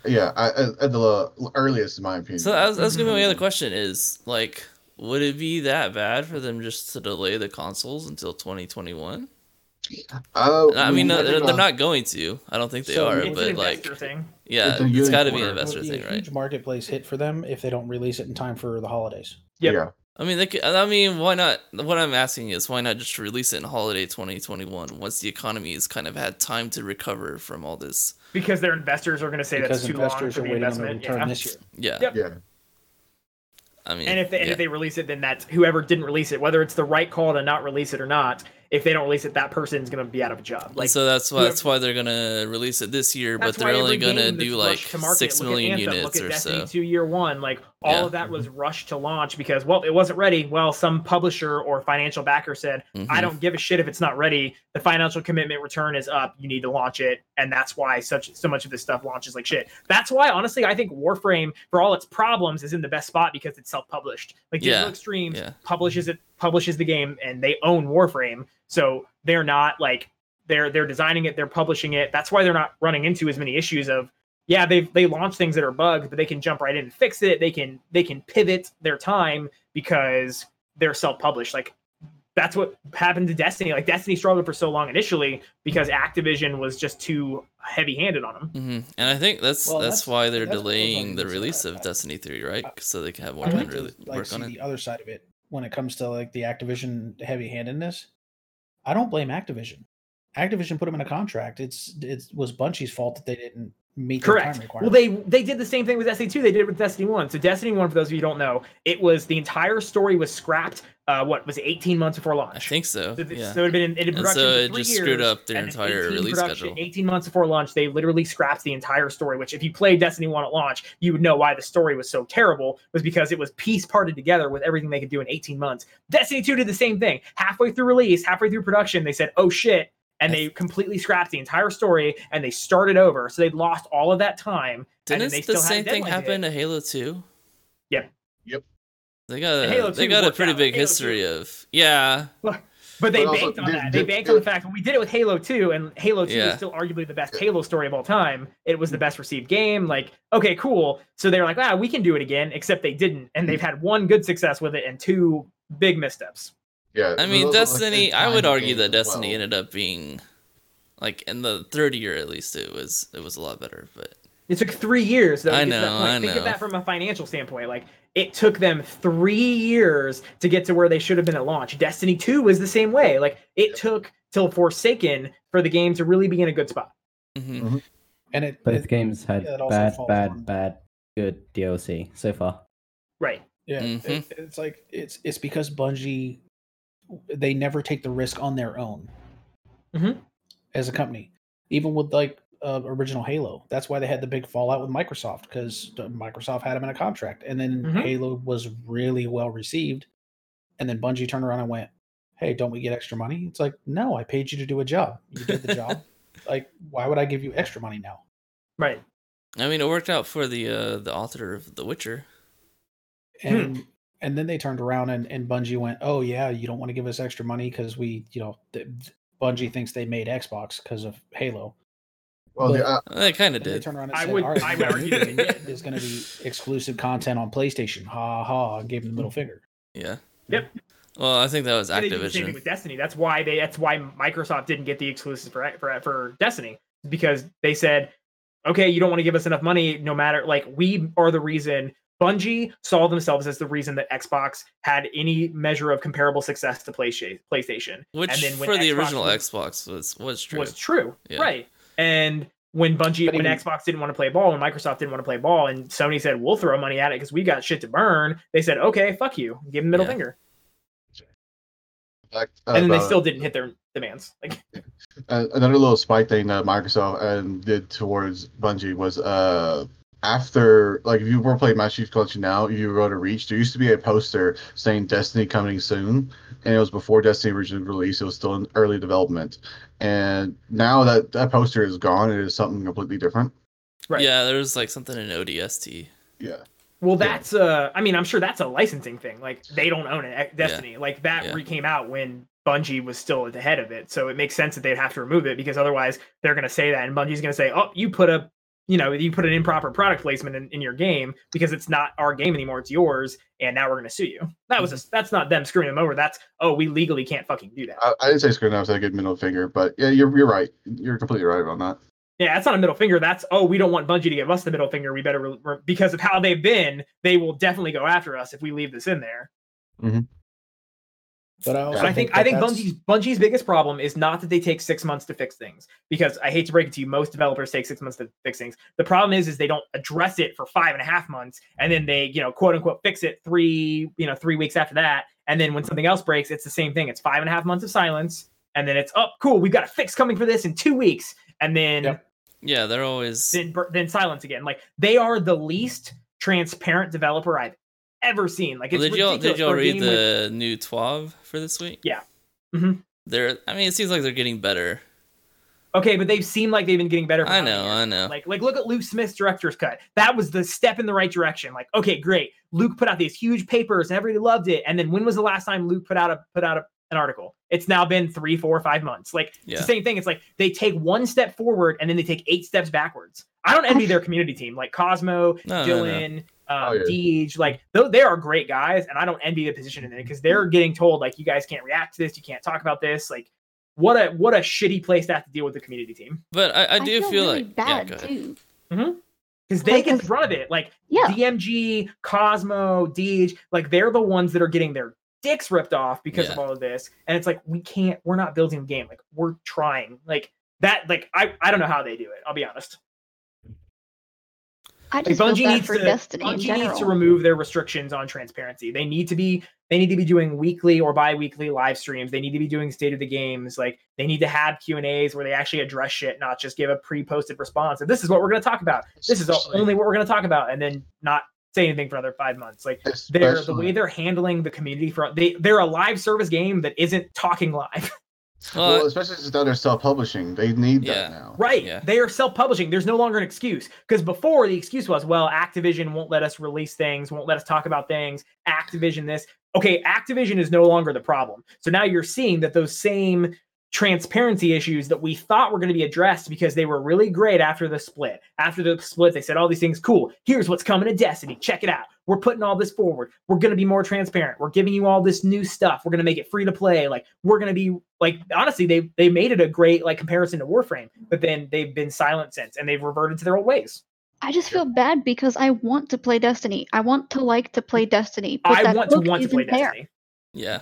Yeah, I, at, at the earliest, in my opinion. So that's, that's gonna be my Mm-hmm. other question: is like, would it be that bad for them just to delay the consoles until 2021? Uh, I mean, no, they're, they're uh, not going to. I don't think they So are, It's but an like, thing. yeah, It's it's got to be an investor be thing, a right? huge marketplace hit for them if they don't release it in time for the holidays. Yep. Yeah. I mean, they could, I mean, why not? What I'm asking is, why not just release it in holiday 2021 once the economy has kind of had time to recover from all this? Because their investors are going to say because that's too long investors for the on the investment. return Yeah. this year. Yeah, Yep. Yeah. I mean, And if they, and yeah. if they release it, then that's whoever didn't release it, whether it's the right call to not release it or not. If they don't release it, that person's going to be out of a job. Like so that's why whoever- that's why they're gonna release it this year, but they're only gonna do like to market, six at million Anthem, units look at or Destiny so. 2 year one, like all Yeah. of that was rushed to launch because well it wasn't ready. Well some publisher or financial backer said i Mhm. don't give a shit if it's not ready. The financial commitment return is up. You need to launch it. And that's why such so much of this stuff launches like shit. That's why honestly i think warframe for all its problems is in the best spot because it's self-published. Like digital Yeah, extremes yeah. publishes it publishes the game and they own warframe. So they're not like they're they're designing it. They're publishing it. That's why they're not running into as many issues of yeah they they launch things that are bugged but they can jump right in and fix it they can they can pivot their time because they're self-published like that's what happened to destiny like destiny struggled for so long initially because activision was just too heavy-handed on them hmm And I think that's Well, that's, that's- why they're that's what goes on delaying the release of Destiny 3, right? So they can have more I time to to really like work see on it. the other side of it when it comes to like the Activision heavy-handedness. I don't blame Activision. Activision put them in a contract. It's it was Bungie's fault that they didn't meet their Correct. time Well, they they did the same thing with Destiny 2. They did it with Destiny 1. So Destiny 1, for those of you who don't know, it was the entire story was scrapped. Uh, what was it, 18 months before launch? I think so. So, th- Yeah. so it had been in, in And production so for it three just screwed up their entire release production- schedule. 18 months before launch, they literally scrapped the entire story. Which, if you played Destiny 1 at launch, you would know why the story was so terrible. Was because it was piece parted together with everything they could do in 18 months. Destiny 2 did the same thing. Halfway through release, halfway through production, they said, "Oh shit." And they completely scrapped the entire story and they started over. So they'd lost all of that time. Didn't they the still had same thing deadline to hit. happen to Halo 2? Yep. Yep. They got a, Halo they got a pretty out. big Halo 2 history of yeah. But they But also, banked on did- that. They did- banked on the fact when we did it with Halo 2, and Halo 2 Yeah. is still arguably the best Halo story of all time. It was the best received game. Like, okay, cool. So they're like, ah, we can do it again, except they didn't. And they've had one good success with it and two big missteps. Yeah. I mean, those are, like, Destiny. I would argue that Destiny well. ended up being like in the third year at least. It was it was a lot better, but It took three years. Though, I to get that know, point. I Think know. of that from a financial standpoint. Like, it took them three years to get to where they should have been at launch. Destiny 2 was the same way. Like, it took till Forsaken for the game to really be in a good spot. mhm. and it, Both it- games had yeah, bad, bad, on- bad, good DLC so far. Right. yeah, it- Mhm. it's like it's it's because Bungie they never take the risk on their own Mhm. as a company. Even with like uh, original Halo, that's why they had the big fallout with Microsoft because Microsoft had them in a contract, and then Mhm. Halo was really well received, and then Bungie turned around and went, "Hey, don't we get extra money?" It's like, no, I paid you to do a job. You did the job. Like, why would I give you extra money now? Right. I mean, it worked out for the uh the author of The Witcher. Hmm. And and then they turned around and, and Bungie went, "Oh yeah, you don't want to give us extra money because we, you know, th- Bungie thinks they made Xbox because of Halo." Well, the, but- They kind of And they did. turned around and I said, would- "All right, I would argue there's going to be exclusive content on PlayStation." Ha ha! And gave them the middle finger. Yeah. Yep. Well, I think that was And the same thing Activision. with Destiny. That's why they. That's why Microsoft didn't get the exclusive for for, for Destiny because they said, "Okay, you don't want to give us enough money. No matter like we are the reason." Bungie saw themselves as the reason that Xbox had any measure of comparable success to PlayStation. PlayStation, Which and then when for the Xbox original was- Xbox was was true. was true, Yeah. right? And when Bungie, when Xbox didn't want to play ball, and Microsoft didn't want to play ball, and Sony said, "We'll throw money at it because we got shit to burn," they said, "Okay, fuck you," give them middle Yeah. finger, fact and then they still didn't hit their demands. Like, Uh, another little spike thing that Microsoft um, did towards Bungie was uh after like if you were playing Master Chief Collection now, you go to Reach. There used to be a poster saying Destiny coming soon, and it was before Destiny originally released. It was still in early development, and now that that poster is gone, it is something completely different. Right. Yeah, there was like something in ODST. Yeah, well, Yeah. that's uh, I mean, I'm sure that's a licensing thing. Like, they don't own it. Destiny, like that, Yeah. re came out when Bungie was still at the head of it, so it makes sense that they'd have to remove it because otherwise they're going to say that, and Bungie's going to say, "Oh, you put a." You know, you put an improper product placement in, in your game because it's not our game anymore; it's yours, and now we're going to sue you. That was a, mm-hmm. that's not them screwing them over. That's oh, we legally can't fucking do that. I, I didn't say screw enough, I said a good middle finger, but yeah, you're you're right. You're completely right on that. Yeah, that's not a middle finger. That's oh, we don't want Bungie to give us the middle finger. We better re- re- because of how they've been. They will definitely go after us if we leave this in there. Mm-hmm. But I also But I think I think Bungie's Bungie's biggest problem is not that they take six months to fix things because I hate to break it to you, most developers take six months to fix things. The problem is is they don't address it for five and a half months and then they you know quote unquote fix it three you know three weeks after that and then when something else breaks it's the same thing. It's five and a half months of silence and then it's oh cool we've got a fix coming for this in two weeks and then Yep. Yeah, they're always then then silence again. Like they are the least transparent developer I've ever seen. Like it's Well, did y'all did y'all read game with- the new TWAB for this week? Yeah. Mhm. They're. I mean, it seems like they're getting better. Okay, but they've seemed like they've been getting better. I know, I know. Like, like look at Luke Smith's director's cut. That was the step in the right direction. Like, okay, great. Luke put out these huge papers, and everybody loved it. And then when was the last time Luke put out a put out a, an article? It's now been three, four, five months. Like it's Yeah. the same thing. It's like they take one step forward and then they take eight steps backwards. I don't envy their community team, like Cosmo, No, no, no. Dylan, um, Oh, yeah. Deej. Like, though they are great guys, and I don't envy the position in it because they're getting told like you guys can't react to this, you can't talk about this. Like, what a what a shitty place to have to deal with the community team. But I, I do feel, really like bad yeah, go ahead. too. because they Like, get the as- brunt of it. Like Yeah. DMG, Cosmo, Deej, like they're the ones that are getting their dicks ripped off because of all of this. And it's like we can't. We're not building a game. Like we're trying. Like that. Like I. I don't know how they do it. I'll be honest. I Like just feel Bungie bad needs for to. Destiny Bungie general. needs to remove their restrictions on transparency. They need to be. They need to be doing weekly or bi-weekly live streams. They need to be doing state of the games. Like they need to have Q and A's where they actually address shit, not just give a pre-posted response. And this is what we're going to talk about. This is only what we're going to talk about, and then not say anything for another five months. Like they're the way they're handling the community for they they're a live service game that isn't talking live. Well, well, especially since now they're self-publishing. They need Yeah. that now. right. Yeah. They are self-publishing. There's no longer an excuse. Because before the excuse was, well, Activision won't let us release things, won't let us talk about things. Activision this. Okay, Activision is no longer the problem. So now you're seeing that those same transparency issues that we thought were going to be addressed because they were really great after the split. After the split, they said all these things, cool. Here's what's coming to Destiny. Check it out. We're putting all this forward. We're going to be more transparent. We're giving you all this new stuff. We're going to make it free to play. Like we're going to be like honestly, they they made it a great like comparison to Warframe, but then they've been silent since and they've reverted to their old ways. I just feel bad because I want to play Destiny. I want to like to play Destiny. But I that want to hook want to play isn't there. Destiny. yeah.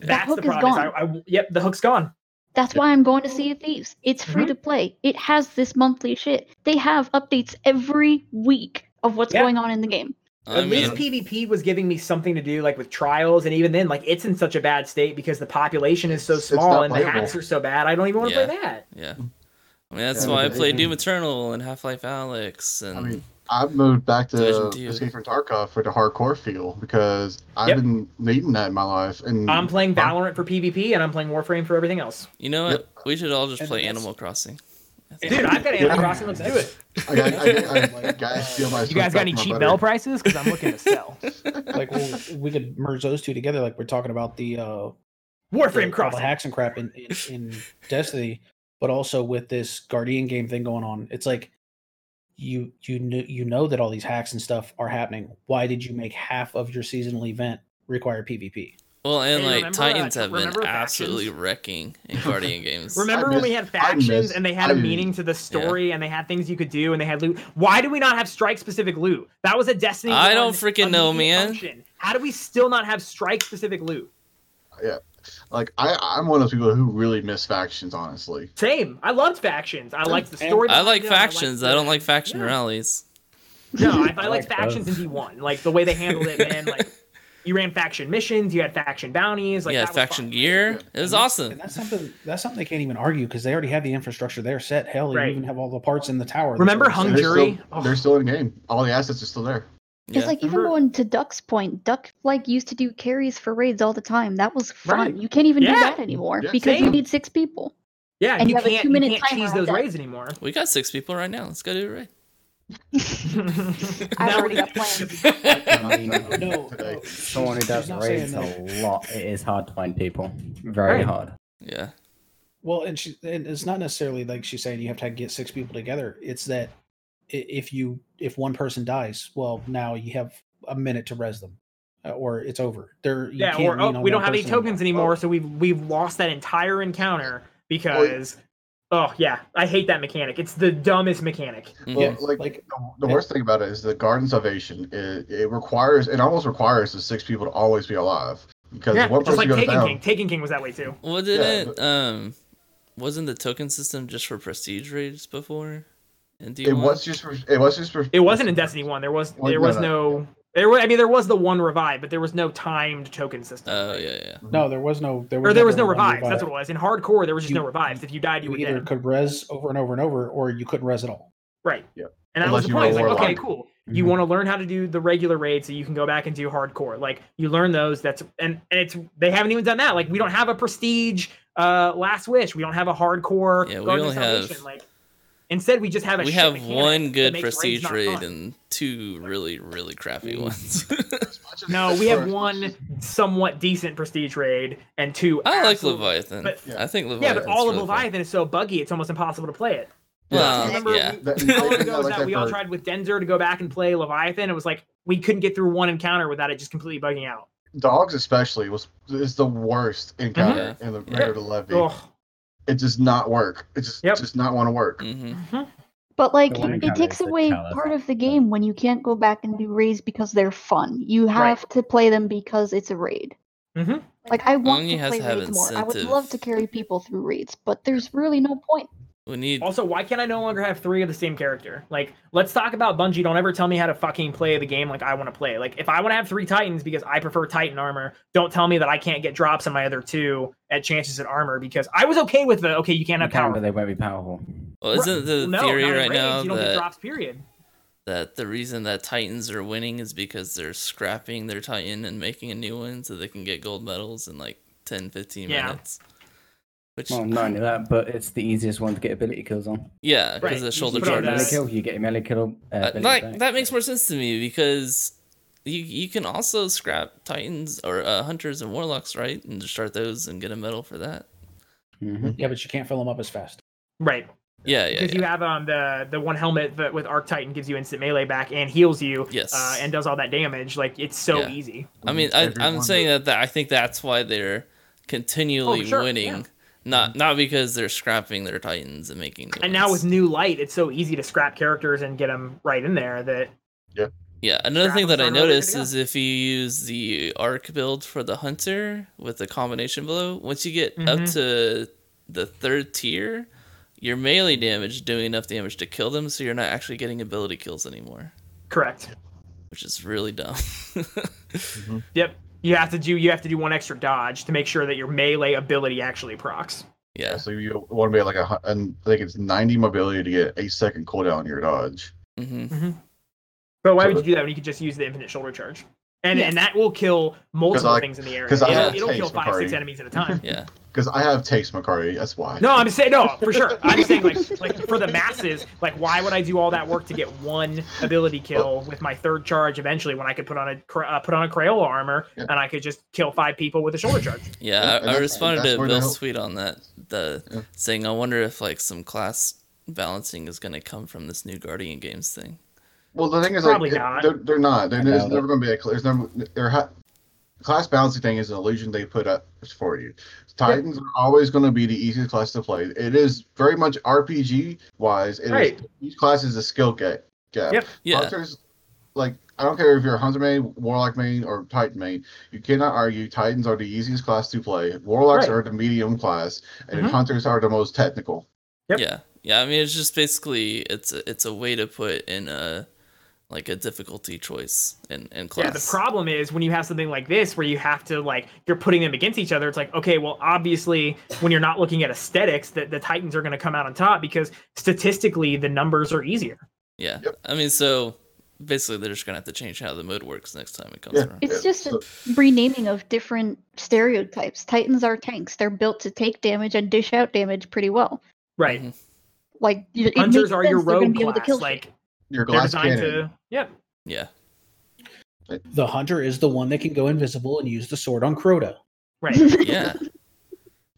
That's the hook is problem. gone. I, I, yep, the hook's gone. That's why I'm going to Sea of Thieves. It's free Mhm. to play. It has this monthly shit. They have updates every week of what's Yeah. going on in the game. I At mean, least PvP was giving me something to do, like with trials, and even then, like it's in such a bad state because the population is so small not and the playable. hacks are so bad. I don't even want to Yeah. play that. yeah. I mean, that's Yeah, why I but- played Doom Eternal and Half Life Alyx, and I mean, I've moved back to Division two. Escape from Tarkov for the hardcore feel because I've Yep. been needing that in my life. And I'm playing Valorant for PvP, and I'm playing Warframe for everything else. you know what? Yep. We should all just And play Animal Crossing. Dude, I've got Animal Yeah. Crossing. Let's do it. I got, I, I, Like, guys steal my You guys got any cheap bell prices? Because I'm looking to sell. like well, we could merge those two together. Like we're talking about the uh, Warframe the- the Crossing. hacks and crap in, in, in Destiny, but also with this Guardian game thing going on. It's like you you kn- you know that all these hacks and stuff are happening. Why did you make half of your seasonal event require PvP? Well, and Hey, like remember, uh, Titans have been Factions? absolutely wrecking in Guardian games. Remember I when we had factions miss- and they had a I- meaning to the story and they had things you could do and they had loot? Why do we not have strike specific loot? That was a Destiny. I don't freaking know, man. function. How do we still not have strike specific loot? Like I, I'm one of those people who really miss factions. Honestly, Same. I loved factions. I liked the story. I like factions. I liked don't like faction Yeah. rallies. No, I, I, I liked like factions in both. D1. Like the way they handled it, man. Like you ran faction missions, you had faction bounties. Like yeah, faction fun. gear. It was And awesome. And that's something that's something they can't even argue because they already have the infrastructure there set. Hell, they Right. even have all the parts in the tower. Remember already Hung set. they're Jury? still, Oh. they're still in the game. All the assets are still there. Yeah. It's like even Remember- going to Duck's point. Duck like used to do carries for raids all the time. That was fun. Right. You can't even do that anymore Yeah, because you need six people. Yeah, And you you have a can't, you two-minute can't cheese those raids anymore. we got six people right now. Let's go do a raid. I've already got plans. I mean, No, Today. no, someone who does raids saying a lot. It is hard to find people. Very Right. hard. yeah. Well, and she and it's not necessarily like she's saying you have to get six people together. It's that i- if you if one person dies, well, now you have a minute to res them, uh, or it's over. There, yeah, can't or oh, we don't have any tokens anymore. anymore, so we've we've lost that entire encounter because oh yeah, I hate that mechanic. It's the dumbest mechanic. Well, Yeah, like, like- the, the yeah. worst thing about it is the Garden Salvation. It, it requires it almost requires the six people to always be alive because Yeah, one just person like goes Taken down. King. Taken King was that way too. Well, Yeah, didn't um, wasn't the token system just for prestige raids before? In D1? It was just for, it was just for It wasn't in Destiny One. There was there no, was no. no there was I mean there was the one revive, but there was no timed token system. Oh yeah, yeah. No, there was no there was or there was no never one revives. That's what it was. In hardcore, there was just You- no revives. If you died, you You were either dead. could res over and over and over, or you couldn't res at all. Right. Yeah. And that Unless was the point. It's like, okay, warlock. cool. You Mhm. want to learn how to do the regular raid so you can go back and do hardcore. Like you learn those. That's and and it's they haven't even done that. Like we don't have a prestige uh last wish. We don't have a hardcore. Yeah, we Guardian only have- like instead we just have a we shit have one good prestige raid and two really really crappy ones. As much as No, we have one somewhat decent prestige raid and two. I like Leviathan. but- I think Leviathan. Yeah, Leviathan. but all of Leviathan is so buggy; it's almost impossible to play it. Well, Remember, yeah. we- how long ago like that that we all tried with Denzer to go back and play Leviathan? It was like we couldn't get through one encounter without it just completely bugging out. dogs especially was is the worst encounter Mhm. in the Yeah. regular to levy. Ugh. It does not work. It just Yep. just not want to work. hmm But like The one it takes away part of the episode. game when you can't go back and do raids because they're fun. You have to play them because it's a raid. Mhm. Like I want Only to play to raids more. I would love to carry people through raids, but there's really no point. We need. Also, why can't I no longer have three of the same character? Like, let's talk about Bungie. Don't ever tell me how to fucking play the game like I want to play. Like, if I want to have three Titans because I prefer Titan armor, don't tell me that I can't get drops on my other two at chances at armor because I was okay with the okay, you can't You have can, power. they won't be powerful. Well, isn't the no, theory right raids, now you don't get that drops. Period. that the reason that Titans are winning is because they're scrapping their Titan and making a new one so they can get gold medals in like 10, 15 Yeah. minutes. Which, Well, not only that, but it's the easiest one to get ability kills on. yeah, because Right, the you shoulder put on Melee that- charges. kill, you get your melee kill. Uh, Uh, ability like back. that makes more sense to me because you you can also scrap Titans or uh, hunters and warlocks, right? And just start those and get a medal for that. Mhm. Yeah, but you can't fill them up as fast. Right. Yeah, yeah, because yeah. you have um the the one helmet that with Arc Titan gives you instant melee back and heals you. Yes. Uh, and does all that damage. Like it's so Yeah. easy. I mean, I, I'm saying that- that, that I think that's why they're continually Oh, sure, winning, yeah. Not not because they're scrapping their Titans and making. New And now with new light, it's so easy to scrap characters and get them right in there that Yeah, yeah. another thing that I start over, good to noticed is if you use the arc build for the hunter with the combination blow, once you get up Mhm. to the third tier, your melee damage doing enough damage to kill them, so you're not actually getting ability kills anymore, correct. which is really dumb. Yep. You have to do you have to do one extra dodge to make sure that your melee ability actually procs. yeah. So you want to be like a, hu- and I think it's 90 mobility to get a second cooldown on your dodge. Mm-hmm. But why So would you do that when you could just use the infinite shoulder charge? And Yes. and that will kill multiple I- things in the area. 'cause I It'll, it'll kill taste, five, six enemies at a time. Yeah. Because I have taste McCarty, that's why. No, I'm saying no for sure. I'm saying like like for the masses, like why would I do all that work to get one ability kill with my third charge eventually when I could put on a uh, put on a Crayola armor Yeah. and I could just kill five people with a shoulder charge. Yeah, Yeah, I, I responded to where the Bill's tweet on that, the Yeah. saying, "I wonder if like some class balancing is going to come from this new Guardian Games thing." Well, the thing is, Probably like, not. They're, they're not. They're, there's never going to be a. cl- There's never. There ha- class balancing thing is an illusion they put up for you. Titans are always going to be the easiest class to play. It is very much RPG wise. It is Right. each class is a skill gap. gap. Yep. Yeah, Hunters, like I don't care if you're a hunter main, warlock main, or titan main. You cannot argue. Titans are the easiest class to play. Warlocks Right. are the medium class, and Mhm. hunters are the most technical. Yep. yeah, yeah. I mean, it's just basically it's a, it's a way to put in a like a difficulty choice in in class. Yeah, the problem is when you have something like this where you have to like you're putting them against each other. It's like okay, well, obviously when you're not looking at aesthetics, that the Titans are going to come out on top because statistically the numbers are easier. Yeah, Yep. I mean, so basically they're just gonna have to change how the mode works next time it comes Yeah. around. It's just a renaming of different stereotypes. Titans are tanks. They're built to take damage and dish out damage pretty well. Right. Mhm. Like y- it Hunters are your sense they're rogue be to class. kill shit. Like Your they're glass designed cannon. to. Yep. Yeah, The hunter is the one that can go invisible and use the sword on Crota. Right. yeah,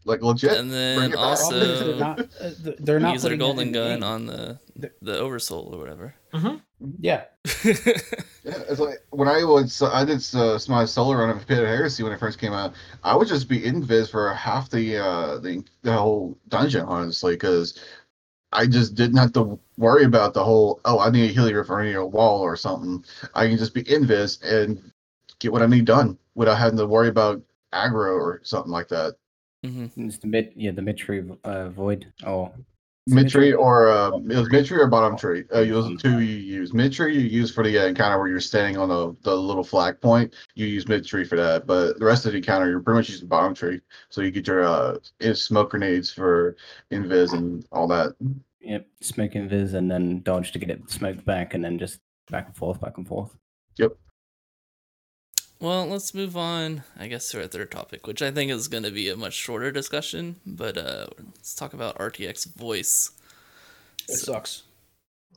Like legit. and then also they're not. Uh, th- they're not use their golden in gun game. on the The- the oversoul or whatever. Yeah, Yeah, it's like when I was I did uh, my solar run of Pit of Heresy when it first came out. I would just be invis for half the uh the the whole dungeon, honestly, because I just didn't have to worry about the whole. Oh, I need a healer for any wall or something. I can just be invis and get what I need done without having to worry about aggro or something like that. Mm-hmm. It's the mid, yeah, the mid tree uh, void or Mid tree or uh, it was mid tree or bottom tree. Uh, those are the two you use. Mid tree you use for the uh, encounter where you're standing on the, the little flag point. You use mid tree for that, but the rest of the encounter you're pretty much using bottom tree. So you get your uh smoke grenades for invis and all that. Yep, smoke invis and then dodge to get it smoked back, and then just back and forth, back and forth. Yep. Well, let's move on, I guess, to our third topic, which I think is going to be a much shorter discussion. But uh, let's talk about RTX voice. It sucks.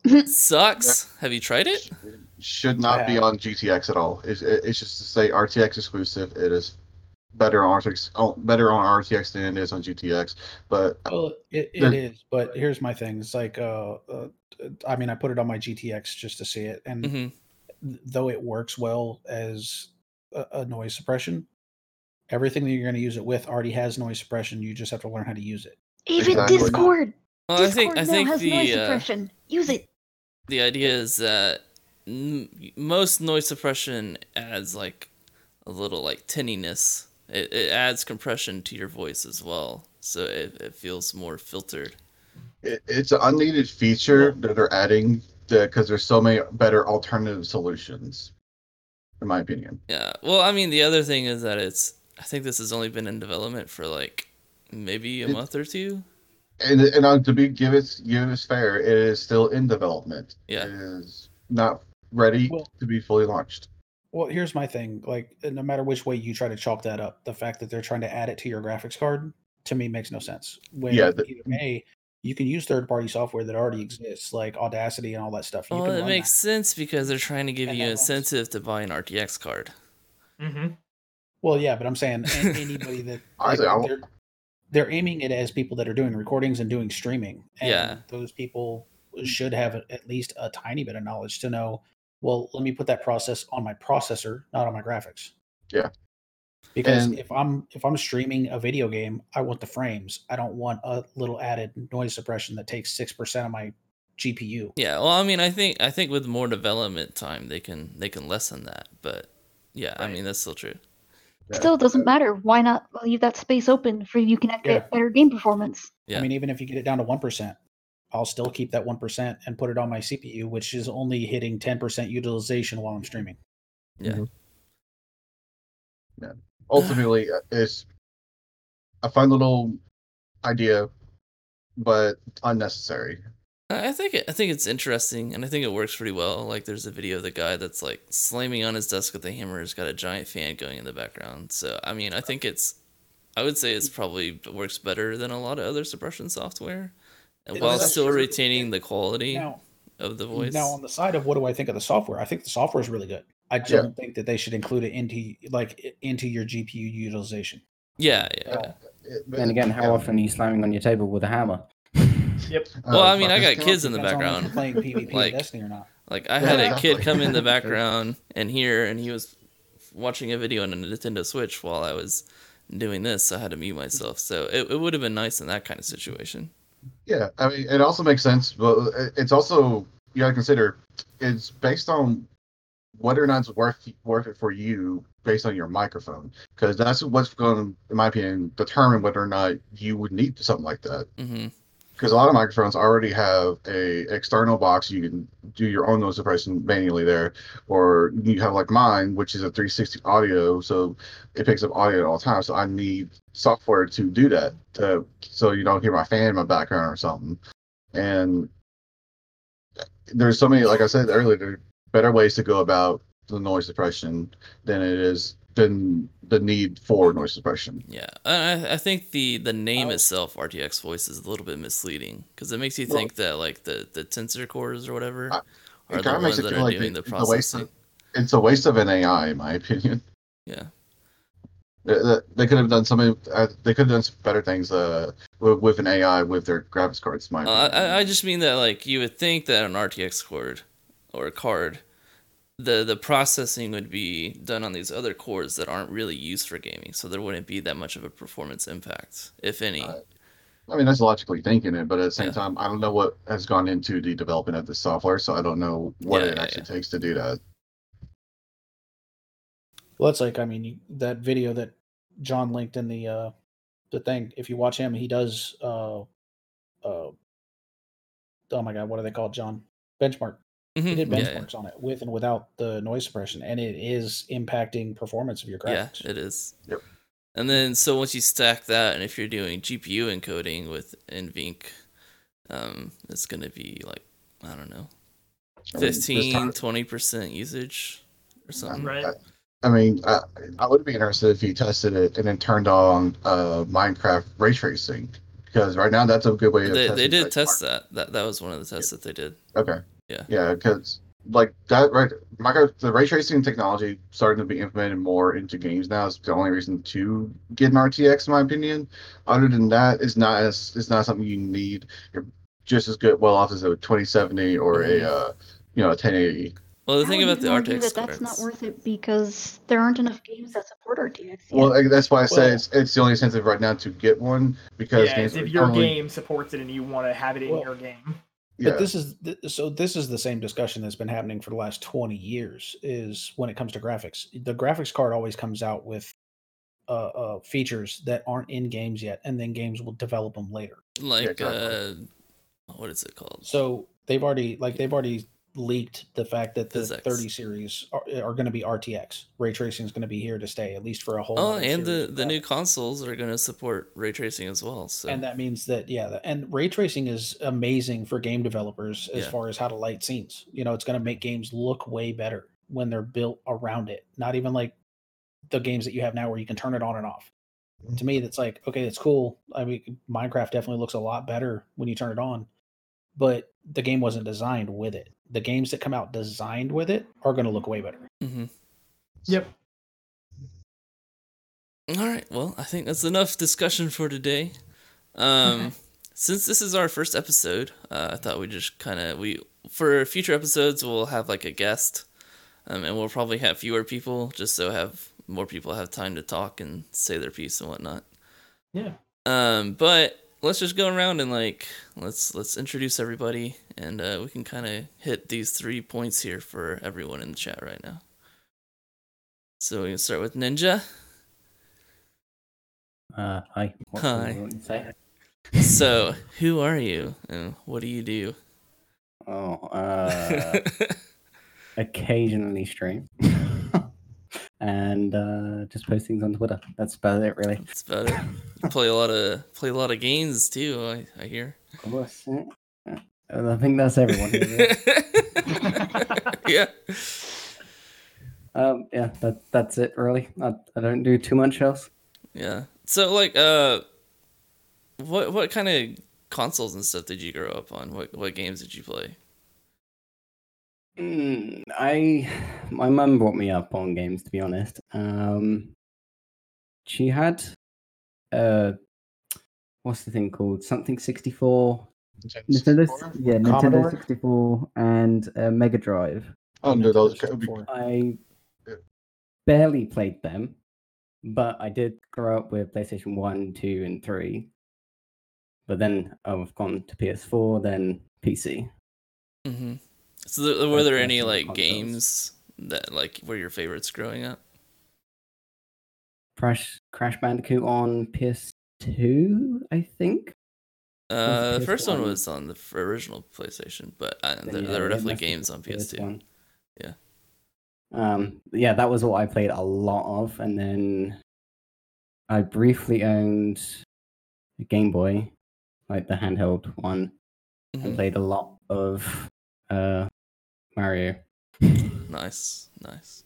Sucks. Have you tried it? Should not be on GTX at all. It's, it's just to say RTX exclusive. It is better on RTX, oh, better on RTX than it is on GTX. But Well, it, it There- is, but here's my thing. It's like, uh, uh, I mean, I put it on my GTX just to see it, and hmm though it works well as a, a noise suppression, everything that you're going to use it with already has noise suppression. You just have to learn how to use it. Even Exactly. Discord. Well, I Discord think I now think has noise the uh, suppression. Use it. the idea is that n- most noise suppression adds like a little like tinniness. It, it adds compression to your voice as well, so it, it feels more filtered. it, it's an unneeded feature that they're adding because there's so many better alternative solutions, in my opinion. Yeah. Well, I mean, the other thing is that it's. I think this has only been in development for like maybe a It- month or two. And and uh, to be give it give it fair, it is still in development. Yeah. It is not ready Well- to be fully launched. Well, here's my thing. Like, no matter which way you try to chalk that up, the fact that they're trying to add it to your graphics card to me makes no sense. When Yeah, the- either A, you can use third-party software that already exists, like Audacity and all that stuff. You Well, can it makes that. sense because they're trying to give And you that incentive to buy an RTX card. Mm-hmm. Well, yeah, but I'm saying anybody that I like, I won't- they're, they're aiming it as people that are doing recordings and doing streaming. And Yeah. those people should have at least a tiny bit of knowledge to know. Well, let me put that process on my processor, not on my graphics. Yeah. Because And- if I'm if I'm streaming a video game, I want the frames. I don't want a little added noise suppression that takes six percent of my GPU. Yeah. Well, I mean, I think I think with more development time, they can they can lessen that. But yeah, I mean that's still true. Yeah. Still doesn't matter. Why not leave that space open for you can get Yeah. better game performance? Yeah. I mean, even if you get it down to one percent, I'll still keep that one percent and put it on my CPU, which is only hitting ten percent utilization while I'm streaming. Yeah. Mhm. Ultimately, uh, it's a fun little idea, but unnecessary. I I think it, I think it's interesting, and I think it works pretty well. Like, there's a video of the guy that's like slamming on his desk with a hammer. He's got a giant fan going in the background. So, I mean, I think it's, I would say it's probably works better than a lot of other suppression software, and It while does. still retaining the quality Now, of the voice. now on the side of what do I think of the software? I think the software is really good. I just Yeah. don't think that they should include it into like into your GPU utilization. yeah, yeah. Uh, it- Then again, how often are you slamming on your table with a hammer? Yep. Well, Uh, I mean, I got kids in the Depends on if you're background. playing PvP Like- Destiny or not. Like I had a kid come in the background and here, and he was watching a video on a Nintendo Switch while I was doing this. So I had to mute myself. So it, it would have been nice in that kind of situation. Yeah, I mean, it also makes sense, but it's also you got to consider it's based on whether or not it's worth worth it for you based on your microphone, because that's what's going, to, in my opinion, determine whether or not you would need something like that. hmm Because a lot of microphones already have a external box you can do your own noise suppression manually there, or you have like mine, which is a 360 audio, so it picks up audio at all times. So I need software to do that, to so you don't hear my fan in my background or something. And there's so many, like I said earlier, better ways to go about the noise suppression than it is than the need for noise suppression. Yeah, I, I think the the name itself, RTX voice, is a little bit misleading because it makes you Well- think that like the the tensor cores or whatever I- are the ones that are like doing the it- it's a processing. of, it's a waste of an AI, in my opinion. Yeah. They, they- they could have done something. Uh, they could have done some better things uh, with, with an AI with their graphics cards. in My Uh. I, I just mean that like you would think that an RTX cord or a card, the the processing would be done on these other cores that aren't really used for gaming, so there wouldn't be that much of a performance impact, if any. Right. I mean, that's logically thinking it, but at the same Yeah. time, I don't know what has gone into the development of the software, so I don't know what Yeah, it yeah, actually takes to do that. Well, it's like I mean that video that John linked in the uh the thing. If you watch him, he does uh uh oh my god, what are they called, John? Benchmark. He Mhm, did yeah, benchmarks on it with and without the noise suppression, and it is impacting performance of your yeah, graphics. yeah, it is. Yep. And then so once you stack that, and if you're doing GPU encoding with NVENC, um, it's gonna be like I don't know, I 15, 20% usage or something. Right. I, I mean, I, I would be interested if you tested it and then turned on uh, Minecraft ray tracing because right now that's a good way of They, testing. they did like, test that. That that was one of the tests that they did. Okay. Yeah. Yeah, because like that, right? Micro, the ray tracing technology starting to be implemented more into games now is the only reason to get an RTX, in my opinion. Other than that, it's not as it's not something you need. You're just as good well off as a 2070 or Mhm. a uh, you know a 1080. Well, the I thing about the RTX that that's not worth it because there aren't enough games that support RTX. Yet. Well, that's why I say Well- it's it's the only incentive right now to get one because Yeah, games if your only- game supports it and you want to have it in Well, your game. Yeah. But this is th- so. This is the same discussion that's been happening for the last twenty years. Is when it comes to graphics, the graphics card always comes out with uh, uh, features that aren't in games yet, and then games will develop them later. like uh, what is it called? So they've already like they've already leaked the fact that the PhysX. 30 series are, are going to be RTX. Ray tracing is going to be here to stay at least for a whole. Oh, and the the new consoles are going to support ray tracing as well. So and that means that yeah and ray tracing is amazing for game developers as Yeah. far as how to light scenes you know it's going to make games look way better when they're built around it not even like the games that you have now where you can turn it on and off mm-hmm. to me that's like okay it's cool i mean minecraft definitely looks a lot better when you turn it on but the game wasn't designed with it the games that come out designed with it are going to look way better Mm-hmm. Yep. All right. Well, I think that's enough discussion for today. Um, Okay. since this is our first episode, uh, I thought we just kind of we for future episodes we'll have like a guest, um, and we'll probably have fewer people just so have more people have time to talk and say their piece and whatnot. Yeah. Um, but let's just go around and like let's let's introduce everybody, and uh, we can kind of hit these three points here for everyone in the chat right now. So we can start with Ninja. Uh, hi. What Hi. do you want to say? So, who are you and what do you do? Oh, uh, occasionally stream. And uh, just post things on Twitter. That's about it, really. That's about it. Play a lot of play a lot of games too. I, I hear. Of course. yeah. I think that's everyone. here, yeah. um, yeah, that that's it, really. I, I don't do too much else. Yeah. So like uh what what kind of consoles and stuff did you grow up on? What what games did you play? Mm, I my mum brought me up on games to be honest. Um she had uh what's the thing called? Something 64. Nintendo yeah, Nintendo 64 and uh, Mega Drive. Oh no, those be I Yeah. barely played them, but I did grow up with PlayStation 1, 2 and 3. But then I've gone to PS4, then PC. Mhm. So th- were there any like consoles. games that like were your favorites growing up? Crash Crash Bandicoot on PS2, I think. Uh, the first one was on the original PlayStation, but uh, Then, there, yeah, there were definitely games on PS2. PS1. Yeah. Um, yeah, that was what I played a lot of, and then I briefly owned a Game Boy, like the handheld one, and Mhm. played a lot of uh, Mario. Nice, nice.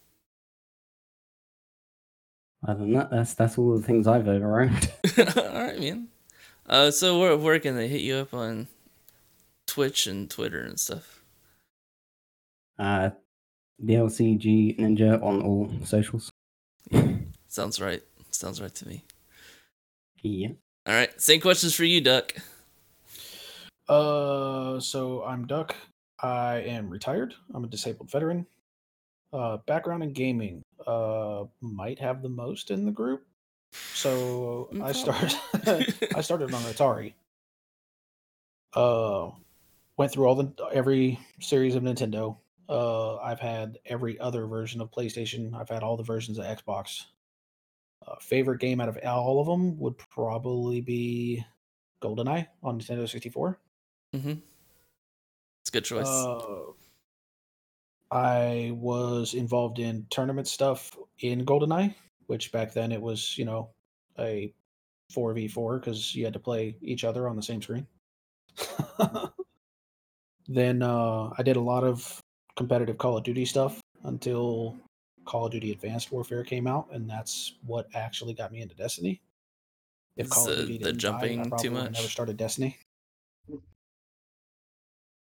Other than that, that's that's all the things I've ever owned. All right, man. Uh, so where where can they hit you up on Twitch and Twitter and stuff? Uh, DLCG Ninja on all socials. Sounds right. Sounds right to me. Yeah. All right, same questions for you, Duck. Uh, so I'm Duck. I am retired. I'm a disabled veteran. Uh, background in gaming. Uh, might have the most in the group. So I started. I started on Atari. Uh, went through all the every series of Nintendo. Uh, I've had every other version of PlayStation. I've had all the versions of Xbox. Uh, favorite game out of all of them would probably be GoldenEye on Nintendo 64. Mm-hmm. It's a good choice. Uh, I was involved in tournament stuff in GoldenEye, which back then it was, you know, a 4v4 because you had to play each other on the same screen. then uh, I did a lot of competitive Call of Duty stuff until Call of Duty Advanced Warfare came out, and that's what actually got me into Destiny. If Call of the- Duty the die, jumping I too much? never started Destiny.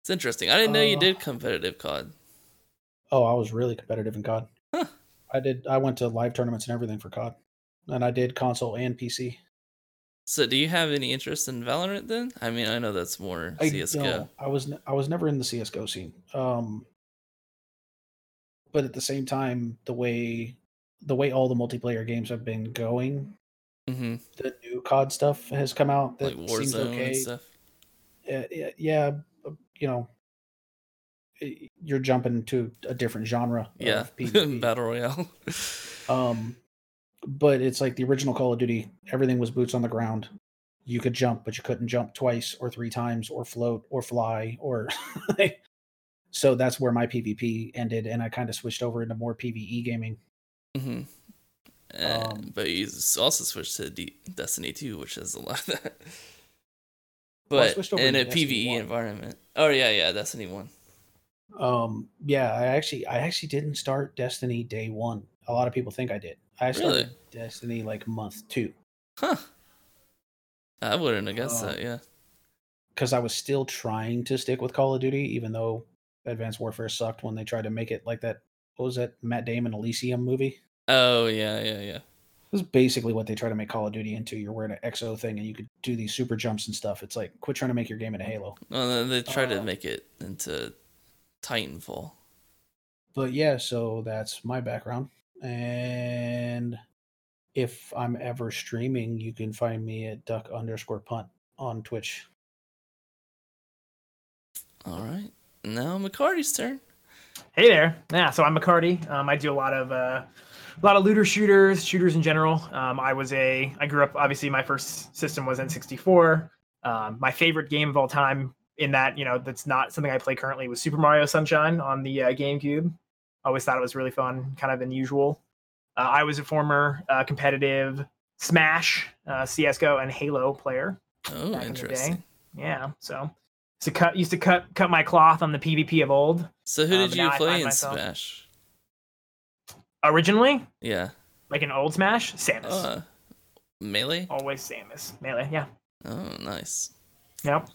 It's interesting. I didn't know you Uh, did competitive COD. Oh, I was really competitive in COD. Huh. I did. I went to live tournaments and everything for COD, and I did console and PC. So, do you have any interest in Valorant then? I mean, I know that's more I CS:GO. don't. I was I was never in the CS:GO scene. Um, but at the same time, the way the way all the multiplayer games have been going, hmm the new COD stuff has come out that Like seems okay. and stuff. Yeah, yeah, you know, you're jumping to a different genre. Yeah, of PvP. battle royale. Um, but it's like the original Call of Duty. Everything was boots on the ground. You could jump, but you couldn't jump twice or three times, or float, or fly, or. so that's where my PvP ended, and I kind of switched over into more PVE gaming. hmm Um, but you also switched to D- Destiny 2, which has a lot of that. Well, I But switched over in a Destiny PVE 1. environment. Oh yeah, yeah, Destiny 1. Um, yeah, I actually, I actually didn't start Destiny day one. A lot of people think I did. I started Really? Destiny like month two Huh. I wouldn't have guessed Uh, that, yeah. because I was still trying to stick with Call of Duty, even though Advanced Warfare sucked when they tried to make it like that. What was that Matt Damon Elysium movie? Oh yeah, yeah, yeah. This is basically what they try to make Call of Duty into. You're wearing an exo thing and you could do these super jumps and stuff. It's like quit trying to make your game into Halo. Well, then they tried to Uh, make it into Titanfall. But yeah, so that's my background. And if I'm ever streaming, you can find me at duck underscore punt on Twitch. All right. Now McCarty's turn. Hey there. Yeah, so I'm McCarty. Um, I do a lot of uh, a lot of looter shooters, shooters in general. Um, I was a I grew up obviously my first system was N64. Um, my favorite game of all time in that you know that's not something I play currently was Super Mario Sunshine on the uh, GameCube. Always thought it was really fun, kind of unusual. Uh, I was a former uh, competitive Smash, uh, CS:GO, and Halo player. Oh, Back in interesting. Yeah, so used to cut used to cut cut my cloth on the PvP of old. So who Uh, did but you play in myself- Smash? Originally, Yeah. like an old Smash, Samus. Uh, melee. Always Samus. Melee, yeah. Oh, nice. Yep.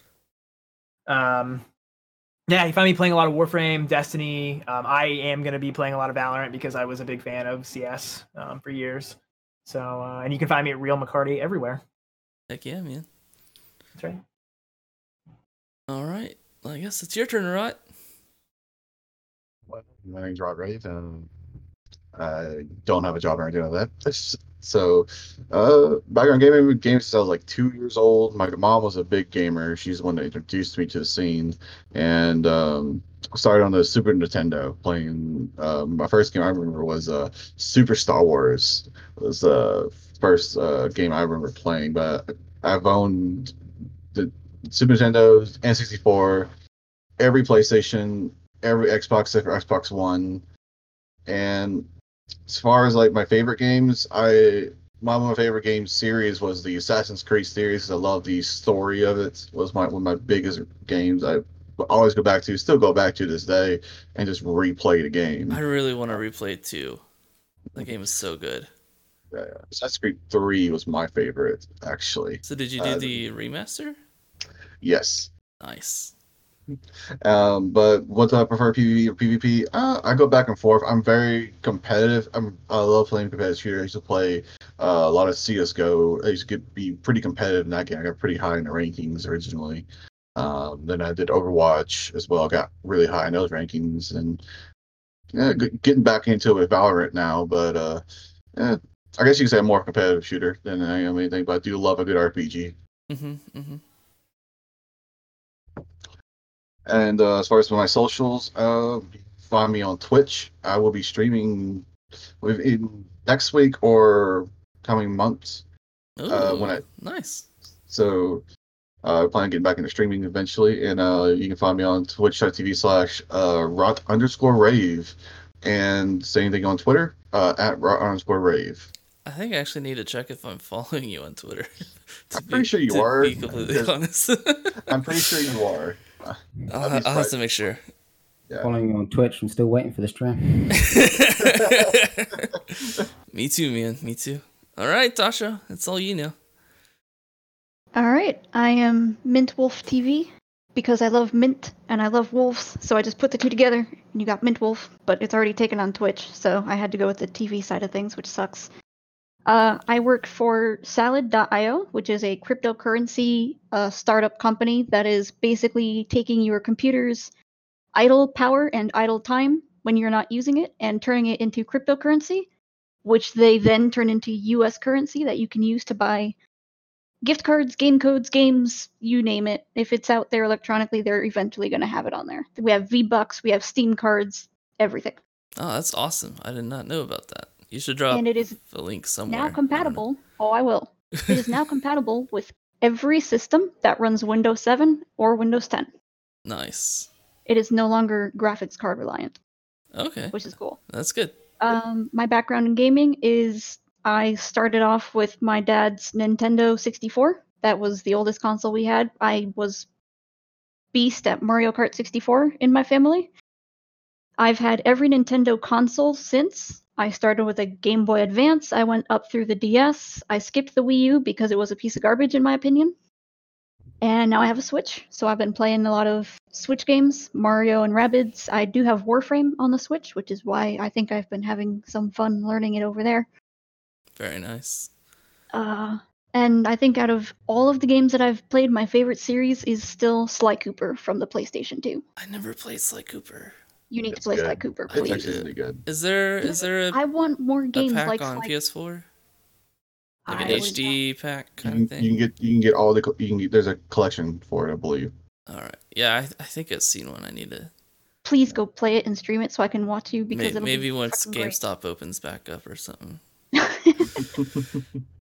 Um, yeah, you find me playing a lot of Warframe, Destiny. Um, I am going to be playing a lot of Valorant because I was a big fan of CS um, for years. So, uh, and you can find me at Real McCarty everywhere. Heck yeah, man. That's right. All right. Well, I guess it's your turn, right? Well, my name's Rot Rave, and I don't have a job or anything like that. So, uh, background gaming games since I was like two years old. My mom was a big gamer. She's the one that introduced me to the scene, and um, started on the Super Nintendo playing. Uh, my first game I remember was uh, Super Star Wars. It was the first uh, game I remember playing, but I've owned the Super Nintendo, N64, every PlayStation, every Xbox Xbox One. And as far as like my favorite games, I my one of my favorite game series was the Assassin's Creed series. I love the story of it. Was my one of my biggest games. I always go back to, still go back to this day, and just replay the game. I really want to replay it too. The game is so good. Yeah, Assassin's Creed Three was my favorite, actually. So did you do Uh, the remaster? Yes. Nice. Um, but what do I prefer, PvE or PvP? Uh, I go back and forth. I'm very competitive. I'm, I love playing competitive shooter. I used to play uh, a lot of CS:GO. I used to get, be pretty competitive in that game. I got pretty high in the rankings originally. Um, then I did Overwatch as well. Got really high in those rankings, and yeah, getting back into it with Valorant now. But uh, yeah, I guess you could say I'm more competitive shooter than I am anything. But I do love a good RPG. Mm-hmm. Mm-hmm. And uh, as far as my socials, uh, find me on Twitch. I will be streaming within next week or coming months. Uh, when Oh, I- nice. So uh, I plan on getting back into streaming eventually. And uh, you can find me on twitch.tv slash uh, rot underscore rave. And same thing on Twitter uh, at rot underscore rave. I think I actually need to check if I'm following you on Twitter. I'm pretty sure you are, Be completely honest. I'm pretty sure you are. I'll, I'll have to make sure. Yeah. Following you on Twitch. I'm still waiting for this stream. Me too, man. Me too. All right, Tasha, that's all you know. All right, I am Mint Wolf TV because I love mint and I love wolves, so I just put the two together and you got Mint Wolf, but it's already taken on Twitch, so I had to go with the TV side of things, which sucks. Uh, I work for Salad.io, which is a cryptocurrency uh, startup company that is basically taking your computer's idle power and idle time when you're not using it and turning it into cryptocurrency, which they then turn into US currency that you can use to buy gift cards, game codes, games, you name it. If it's out there electronically, they're eventually going to have it on there. We have V Bucks, we have Steam cards, everything. Oh, that's awesome. I did not know about that. You should drop and it is a link somewhere. Now compatible. Oh, I will. It is now compatible with every system that runs Windows 7 or Windows 10. nice. It is no longer graphics card reliant, Okay, which is cool. that's good. Um, my background in gaming is I started off with my dad's Nintendo 64. That was the oldest console we had. I was beast at Mario Kart 64 in my family. I've had every Nintendo console since. I started with a Game Boy Advance. I went up through the DS. I skipped the Wii U because it was a piece of garbage, in my opinion. And now I have a Switch. So I've been playing a lot of Switch games, Mario and Rabbids. I do have Warframe on the Switch, which is why I think I've been having some fun learning it over there. Very nice. Uh, and I think out of all of the games that I've played, my favorite series is still Sly Cooper from the PlayStation 2. I never played Sly Cooper. You need That's to play good. Sly Cooper, I It's think please. actually really good. Is there is there a, I want more a games pack like on Sly PS4? Like an I would HD pack You kind can, of thing. you can get you can get all the you can get, there's a collection for it, I believe. All right. Yeah, I, I think I've seen one. I need to Please go play it and stream it so I can watch you because may, it'll maybe be once fucking great. GameStop opens back up or something.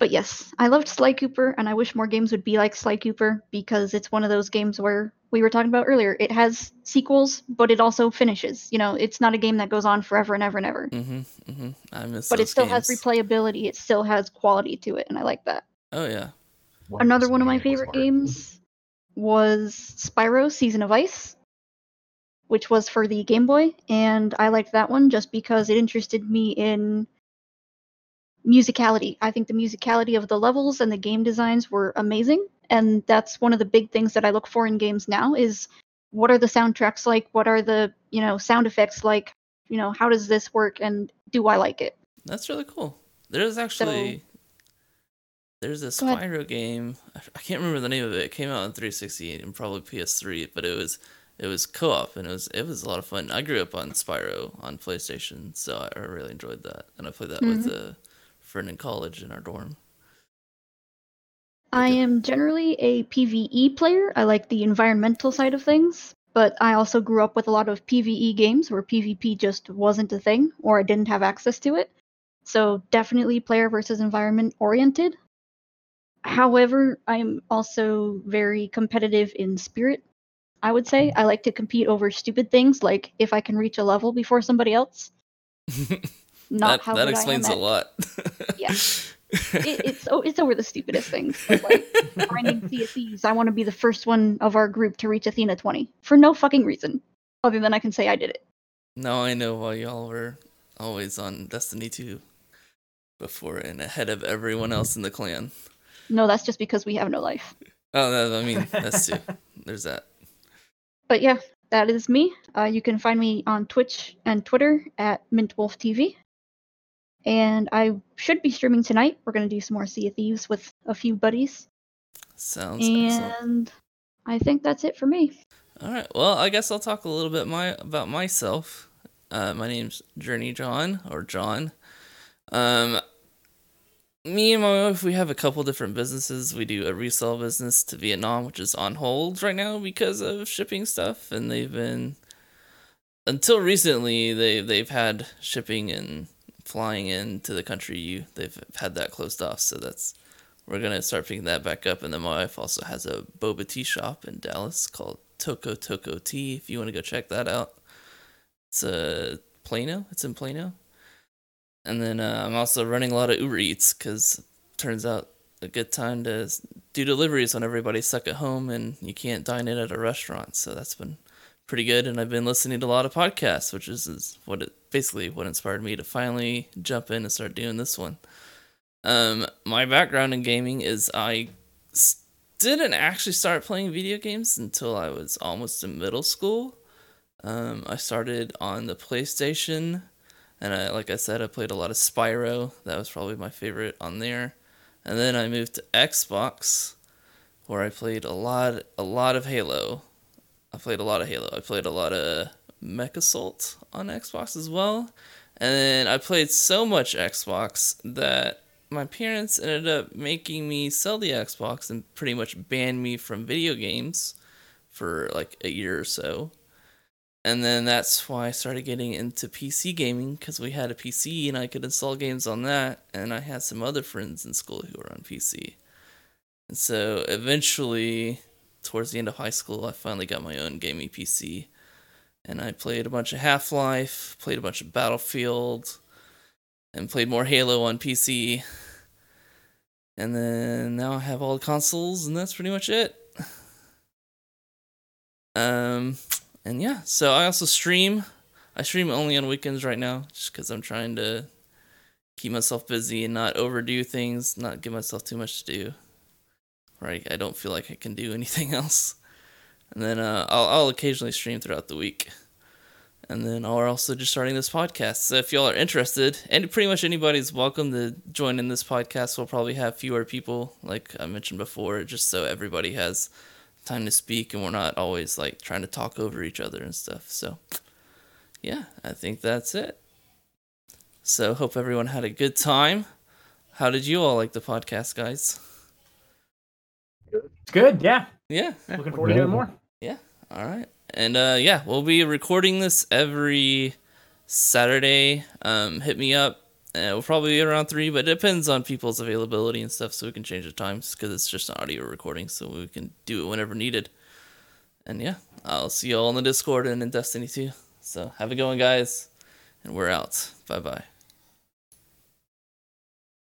but yes, I loved Sly Cooper, and I wish more games would be like Sly Cooper because it's one of those games where we were talking about earlier. It has sequels, but it also finishes. You know, it's not a game that goes on forever and ever and ever. Mm-hmm, mm-hmm. I miss. But it those still has replayability. It still has quality to it, and I like that. Oh yeah. Another one of my This game was favorite games was Spyro Season of Ice, which was for the Game Boy, and I liked that one just because it interested me in musicality. I think the musicality of the levels and the game designs were amazing, and that's one of the big things that I look for in games now is what are the soundtracks like? What are the, you know, sound effects like? You know, how does this work and do I like it? That's really cool. There's actually there's a Spyro game. I can't remember the name of it. It came out on 360 and probably PS3, but it was it was co-op and it was it was a lot of fun. I grew up on Spyro on PlayStation, so I really enjoyed that. And I played that with Mm-hmm. a friend in college in our dorm. I am generally a PvE player. I like the environmental side of things, but I also grew up with a lot of PvE games where PvP just wasn't a thing or I didn't have access to it. So definitely player versus environment oriented. However, I'm also very competitive in spirit. I would say I like to compete over stupid things like if I can reach a level before somebody else. Not that how that explains a lot. Yeah. it, it's oh, it's over the stupidest things. but, Like of Thieves, I want to be the first one of our group to reach Athena 20 for no fucking reason, other than I can say I did it. now I know why y'all were always on Destiny 2 before and ahead of everyone else in the clan. No, that's just because we have no life. Oh, that, I mean, that's too. There's that. But yeah, that is me. Uh, you can find me on Twitch and Twitter at MintWolfTV. And I should be streaming tonight. We're gonna do some more Sea of Thieves with a few buddies, Sounds excellent. and I think that's it for me. All right. Well, I guess I'll talk a little bit my about myself. Uh, my name's Journey John or John. Um, me and my wife, we have a couple different businesses. We do a resale business to Vietnam, which is on hold right now because of shipping stuff, and they've been until recently they they've had shipping and flying into the country. You they've had that closed off, so that's we're gonna start picking that back up. And then my wife also has a boba tea shop in Dallas called Toko Toko Tea. If you want to go check that out, it's uh, Plano. It's in Plano. And then uh, I'm also running a lot of Uber Eats because turns out a good time to do deliveries when everybody's stuck at home and you can't dine in at a restaurant. So that's been pretty good, and I've been listening to a lot of podcasts, which is, is what it basically what inspired me to finally jump in and start doing this one. Um, my background in gaming is I didn't actually start playing video games until I was almost in middle school. Um, I started on the PlayStation, and I, like I said, I played a lot of Spyro. That was probably my favorite on there. And then I moved to Xbox, where I played a lot, a lot of Halo. I played a lot of Halo. I played a lot of MechAssault on Xbox as well. And then I played so much Xbox that my parents ended up making me sell the Xbox and pretty much banned me from video games for like a year or so. And then that's why I started getting into PC gaming because we had a PC and I could install games on that. And I had some other friends in school who were on PC. And so eventually, towards the end of high school, I finally got my own gaming PC. And I played a bunch of Half Life, played a bunch of Battlefield, and played more Halo on PC. And then now I have all the consoles, and that's pretty much it. Um, and yeah, so I also stream. I stream only on weekends right now, just because I'm trying to keep myself busy and not overdo things, not give myself too much to do. Right, I don't feel like I can do anything else. And then uh, I'll I'll occasionally stream throughout the week. And then I'll also just starting this podcast. So if y'all are interested, and pretty much anybody's welcome to join in this podcast. We'll probably have fewer people, like I mentioned before, just so everybody has time to speak and we're not always like trying to talk over each other and stuff. So yeah, I think that's it. So hope everyone had a good time. How did you all like the podcast, guys? It's good. Yeah. Yeah. Looking forward to doing more. Yeah. All right. And uh yeah, we'll be recording this every Saturday. Um hit me up. Uh, we'll probably be around 3, but it depends on people's availability and stuff so we can change the times cuz it's just an audio recording so we can do it whenever needed. And yeah, I'll see you all in the Discord and in Destiny 2. So have a good one guys and we're out. Bye-bye.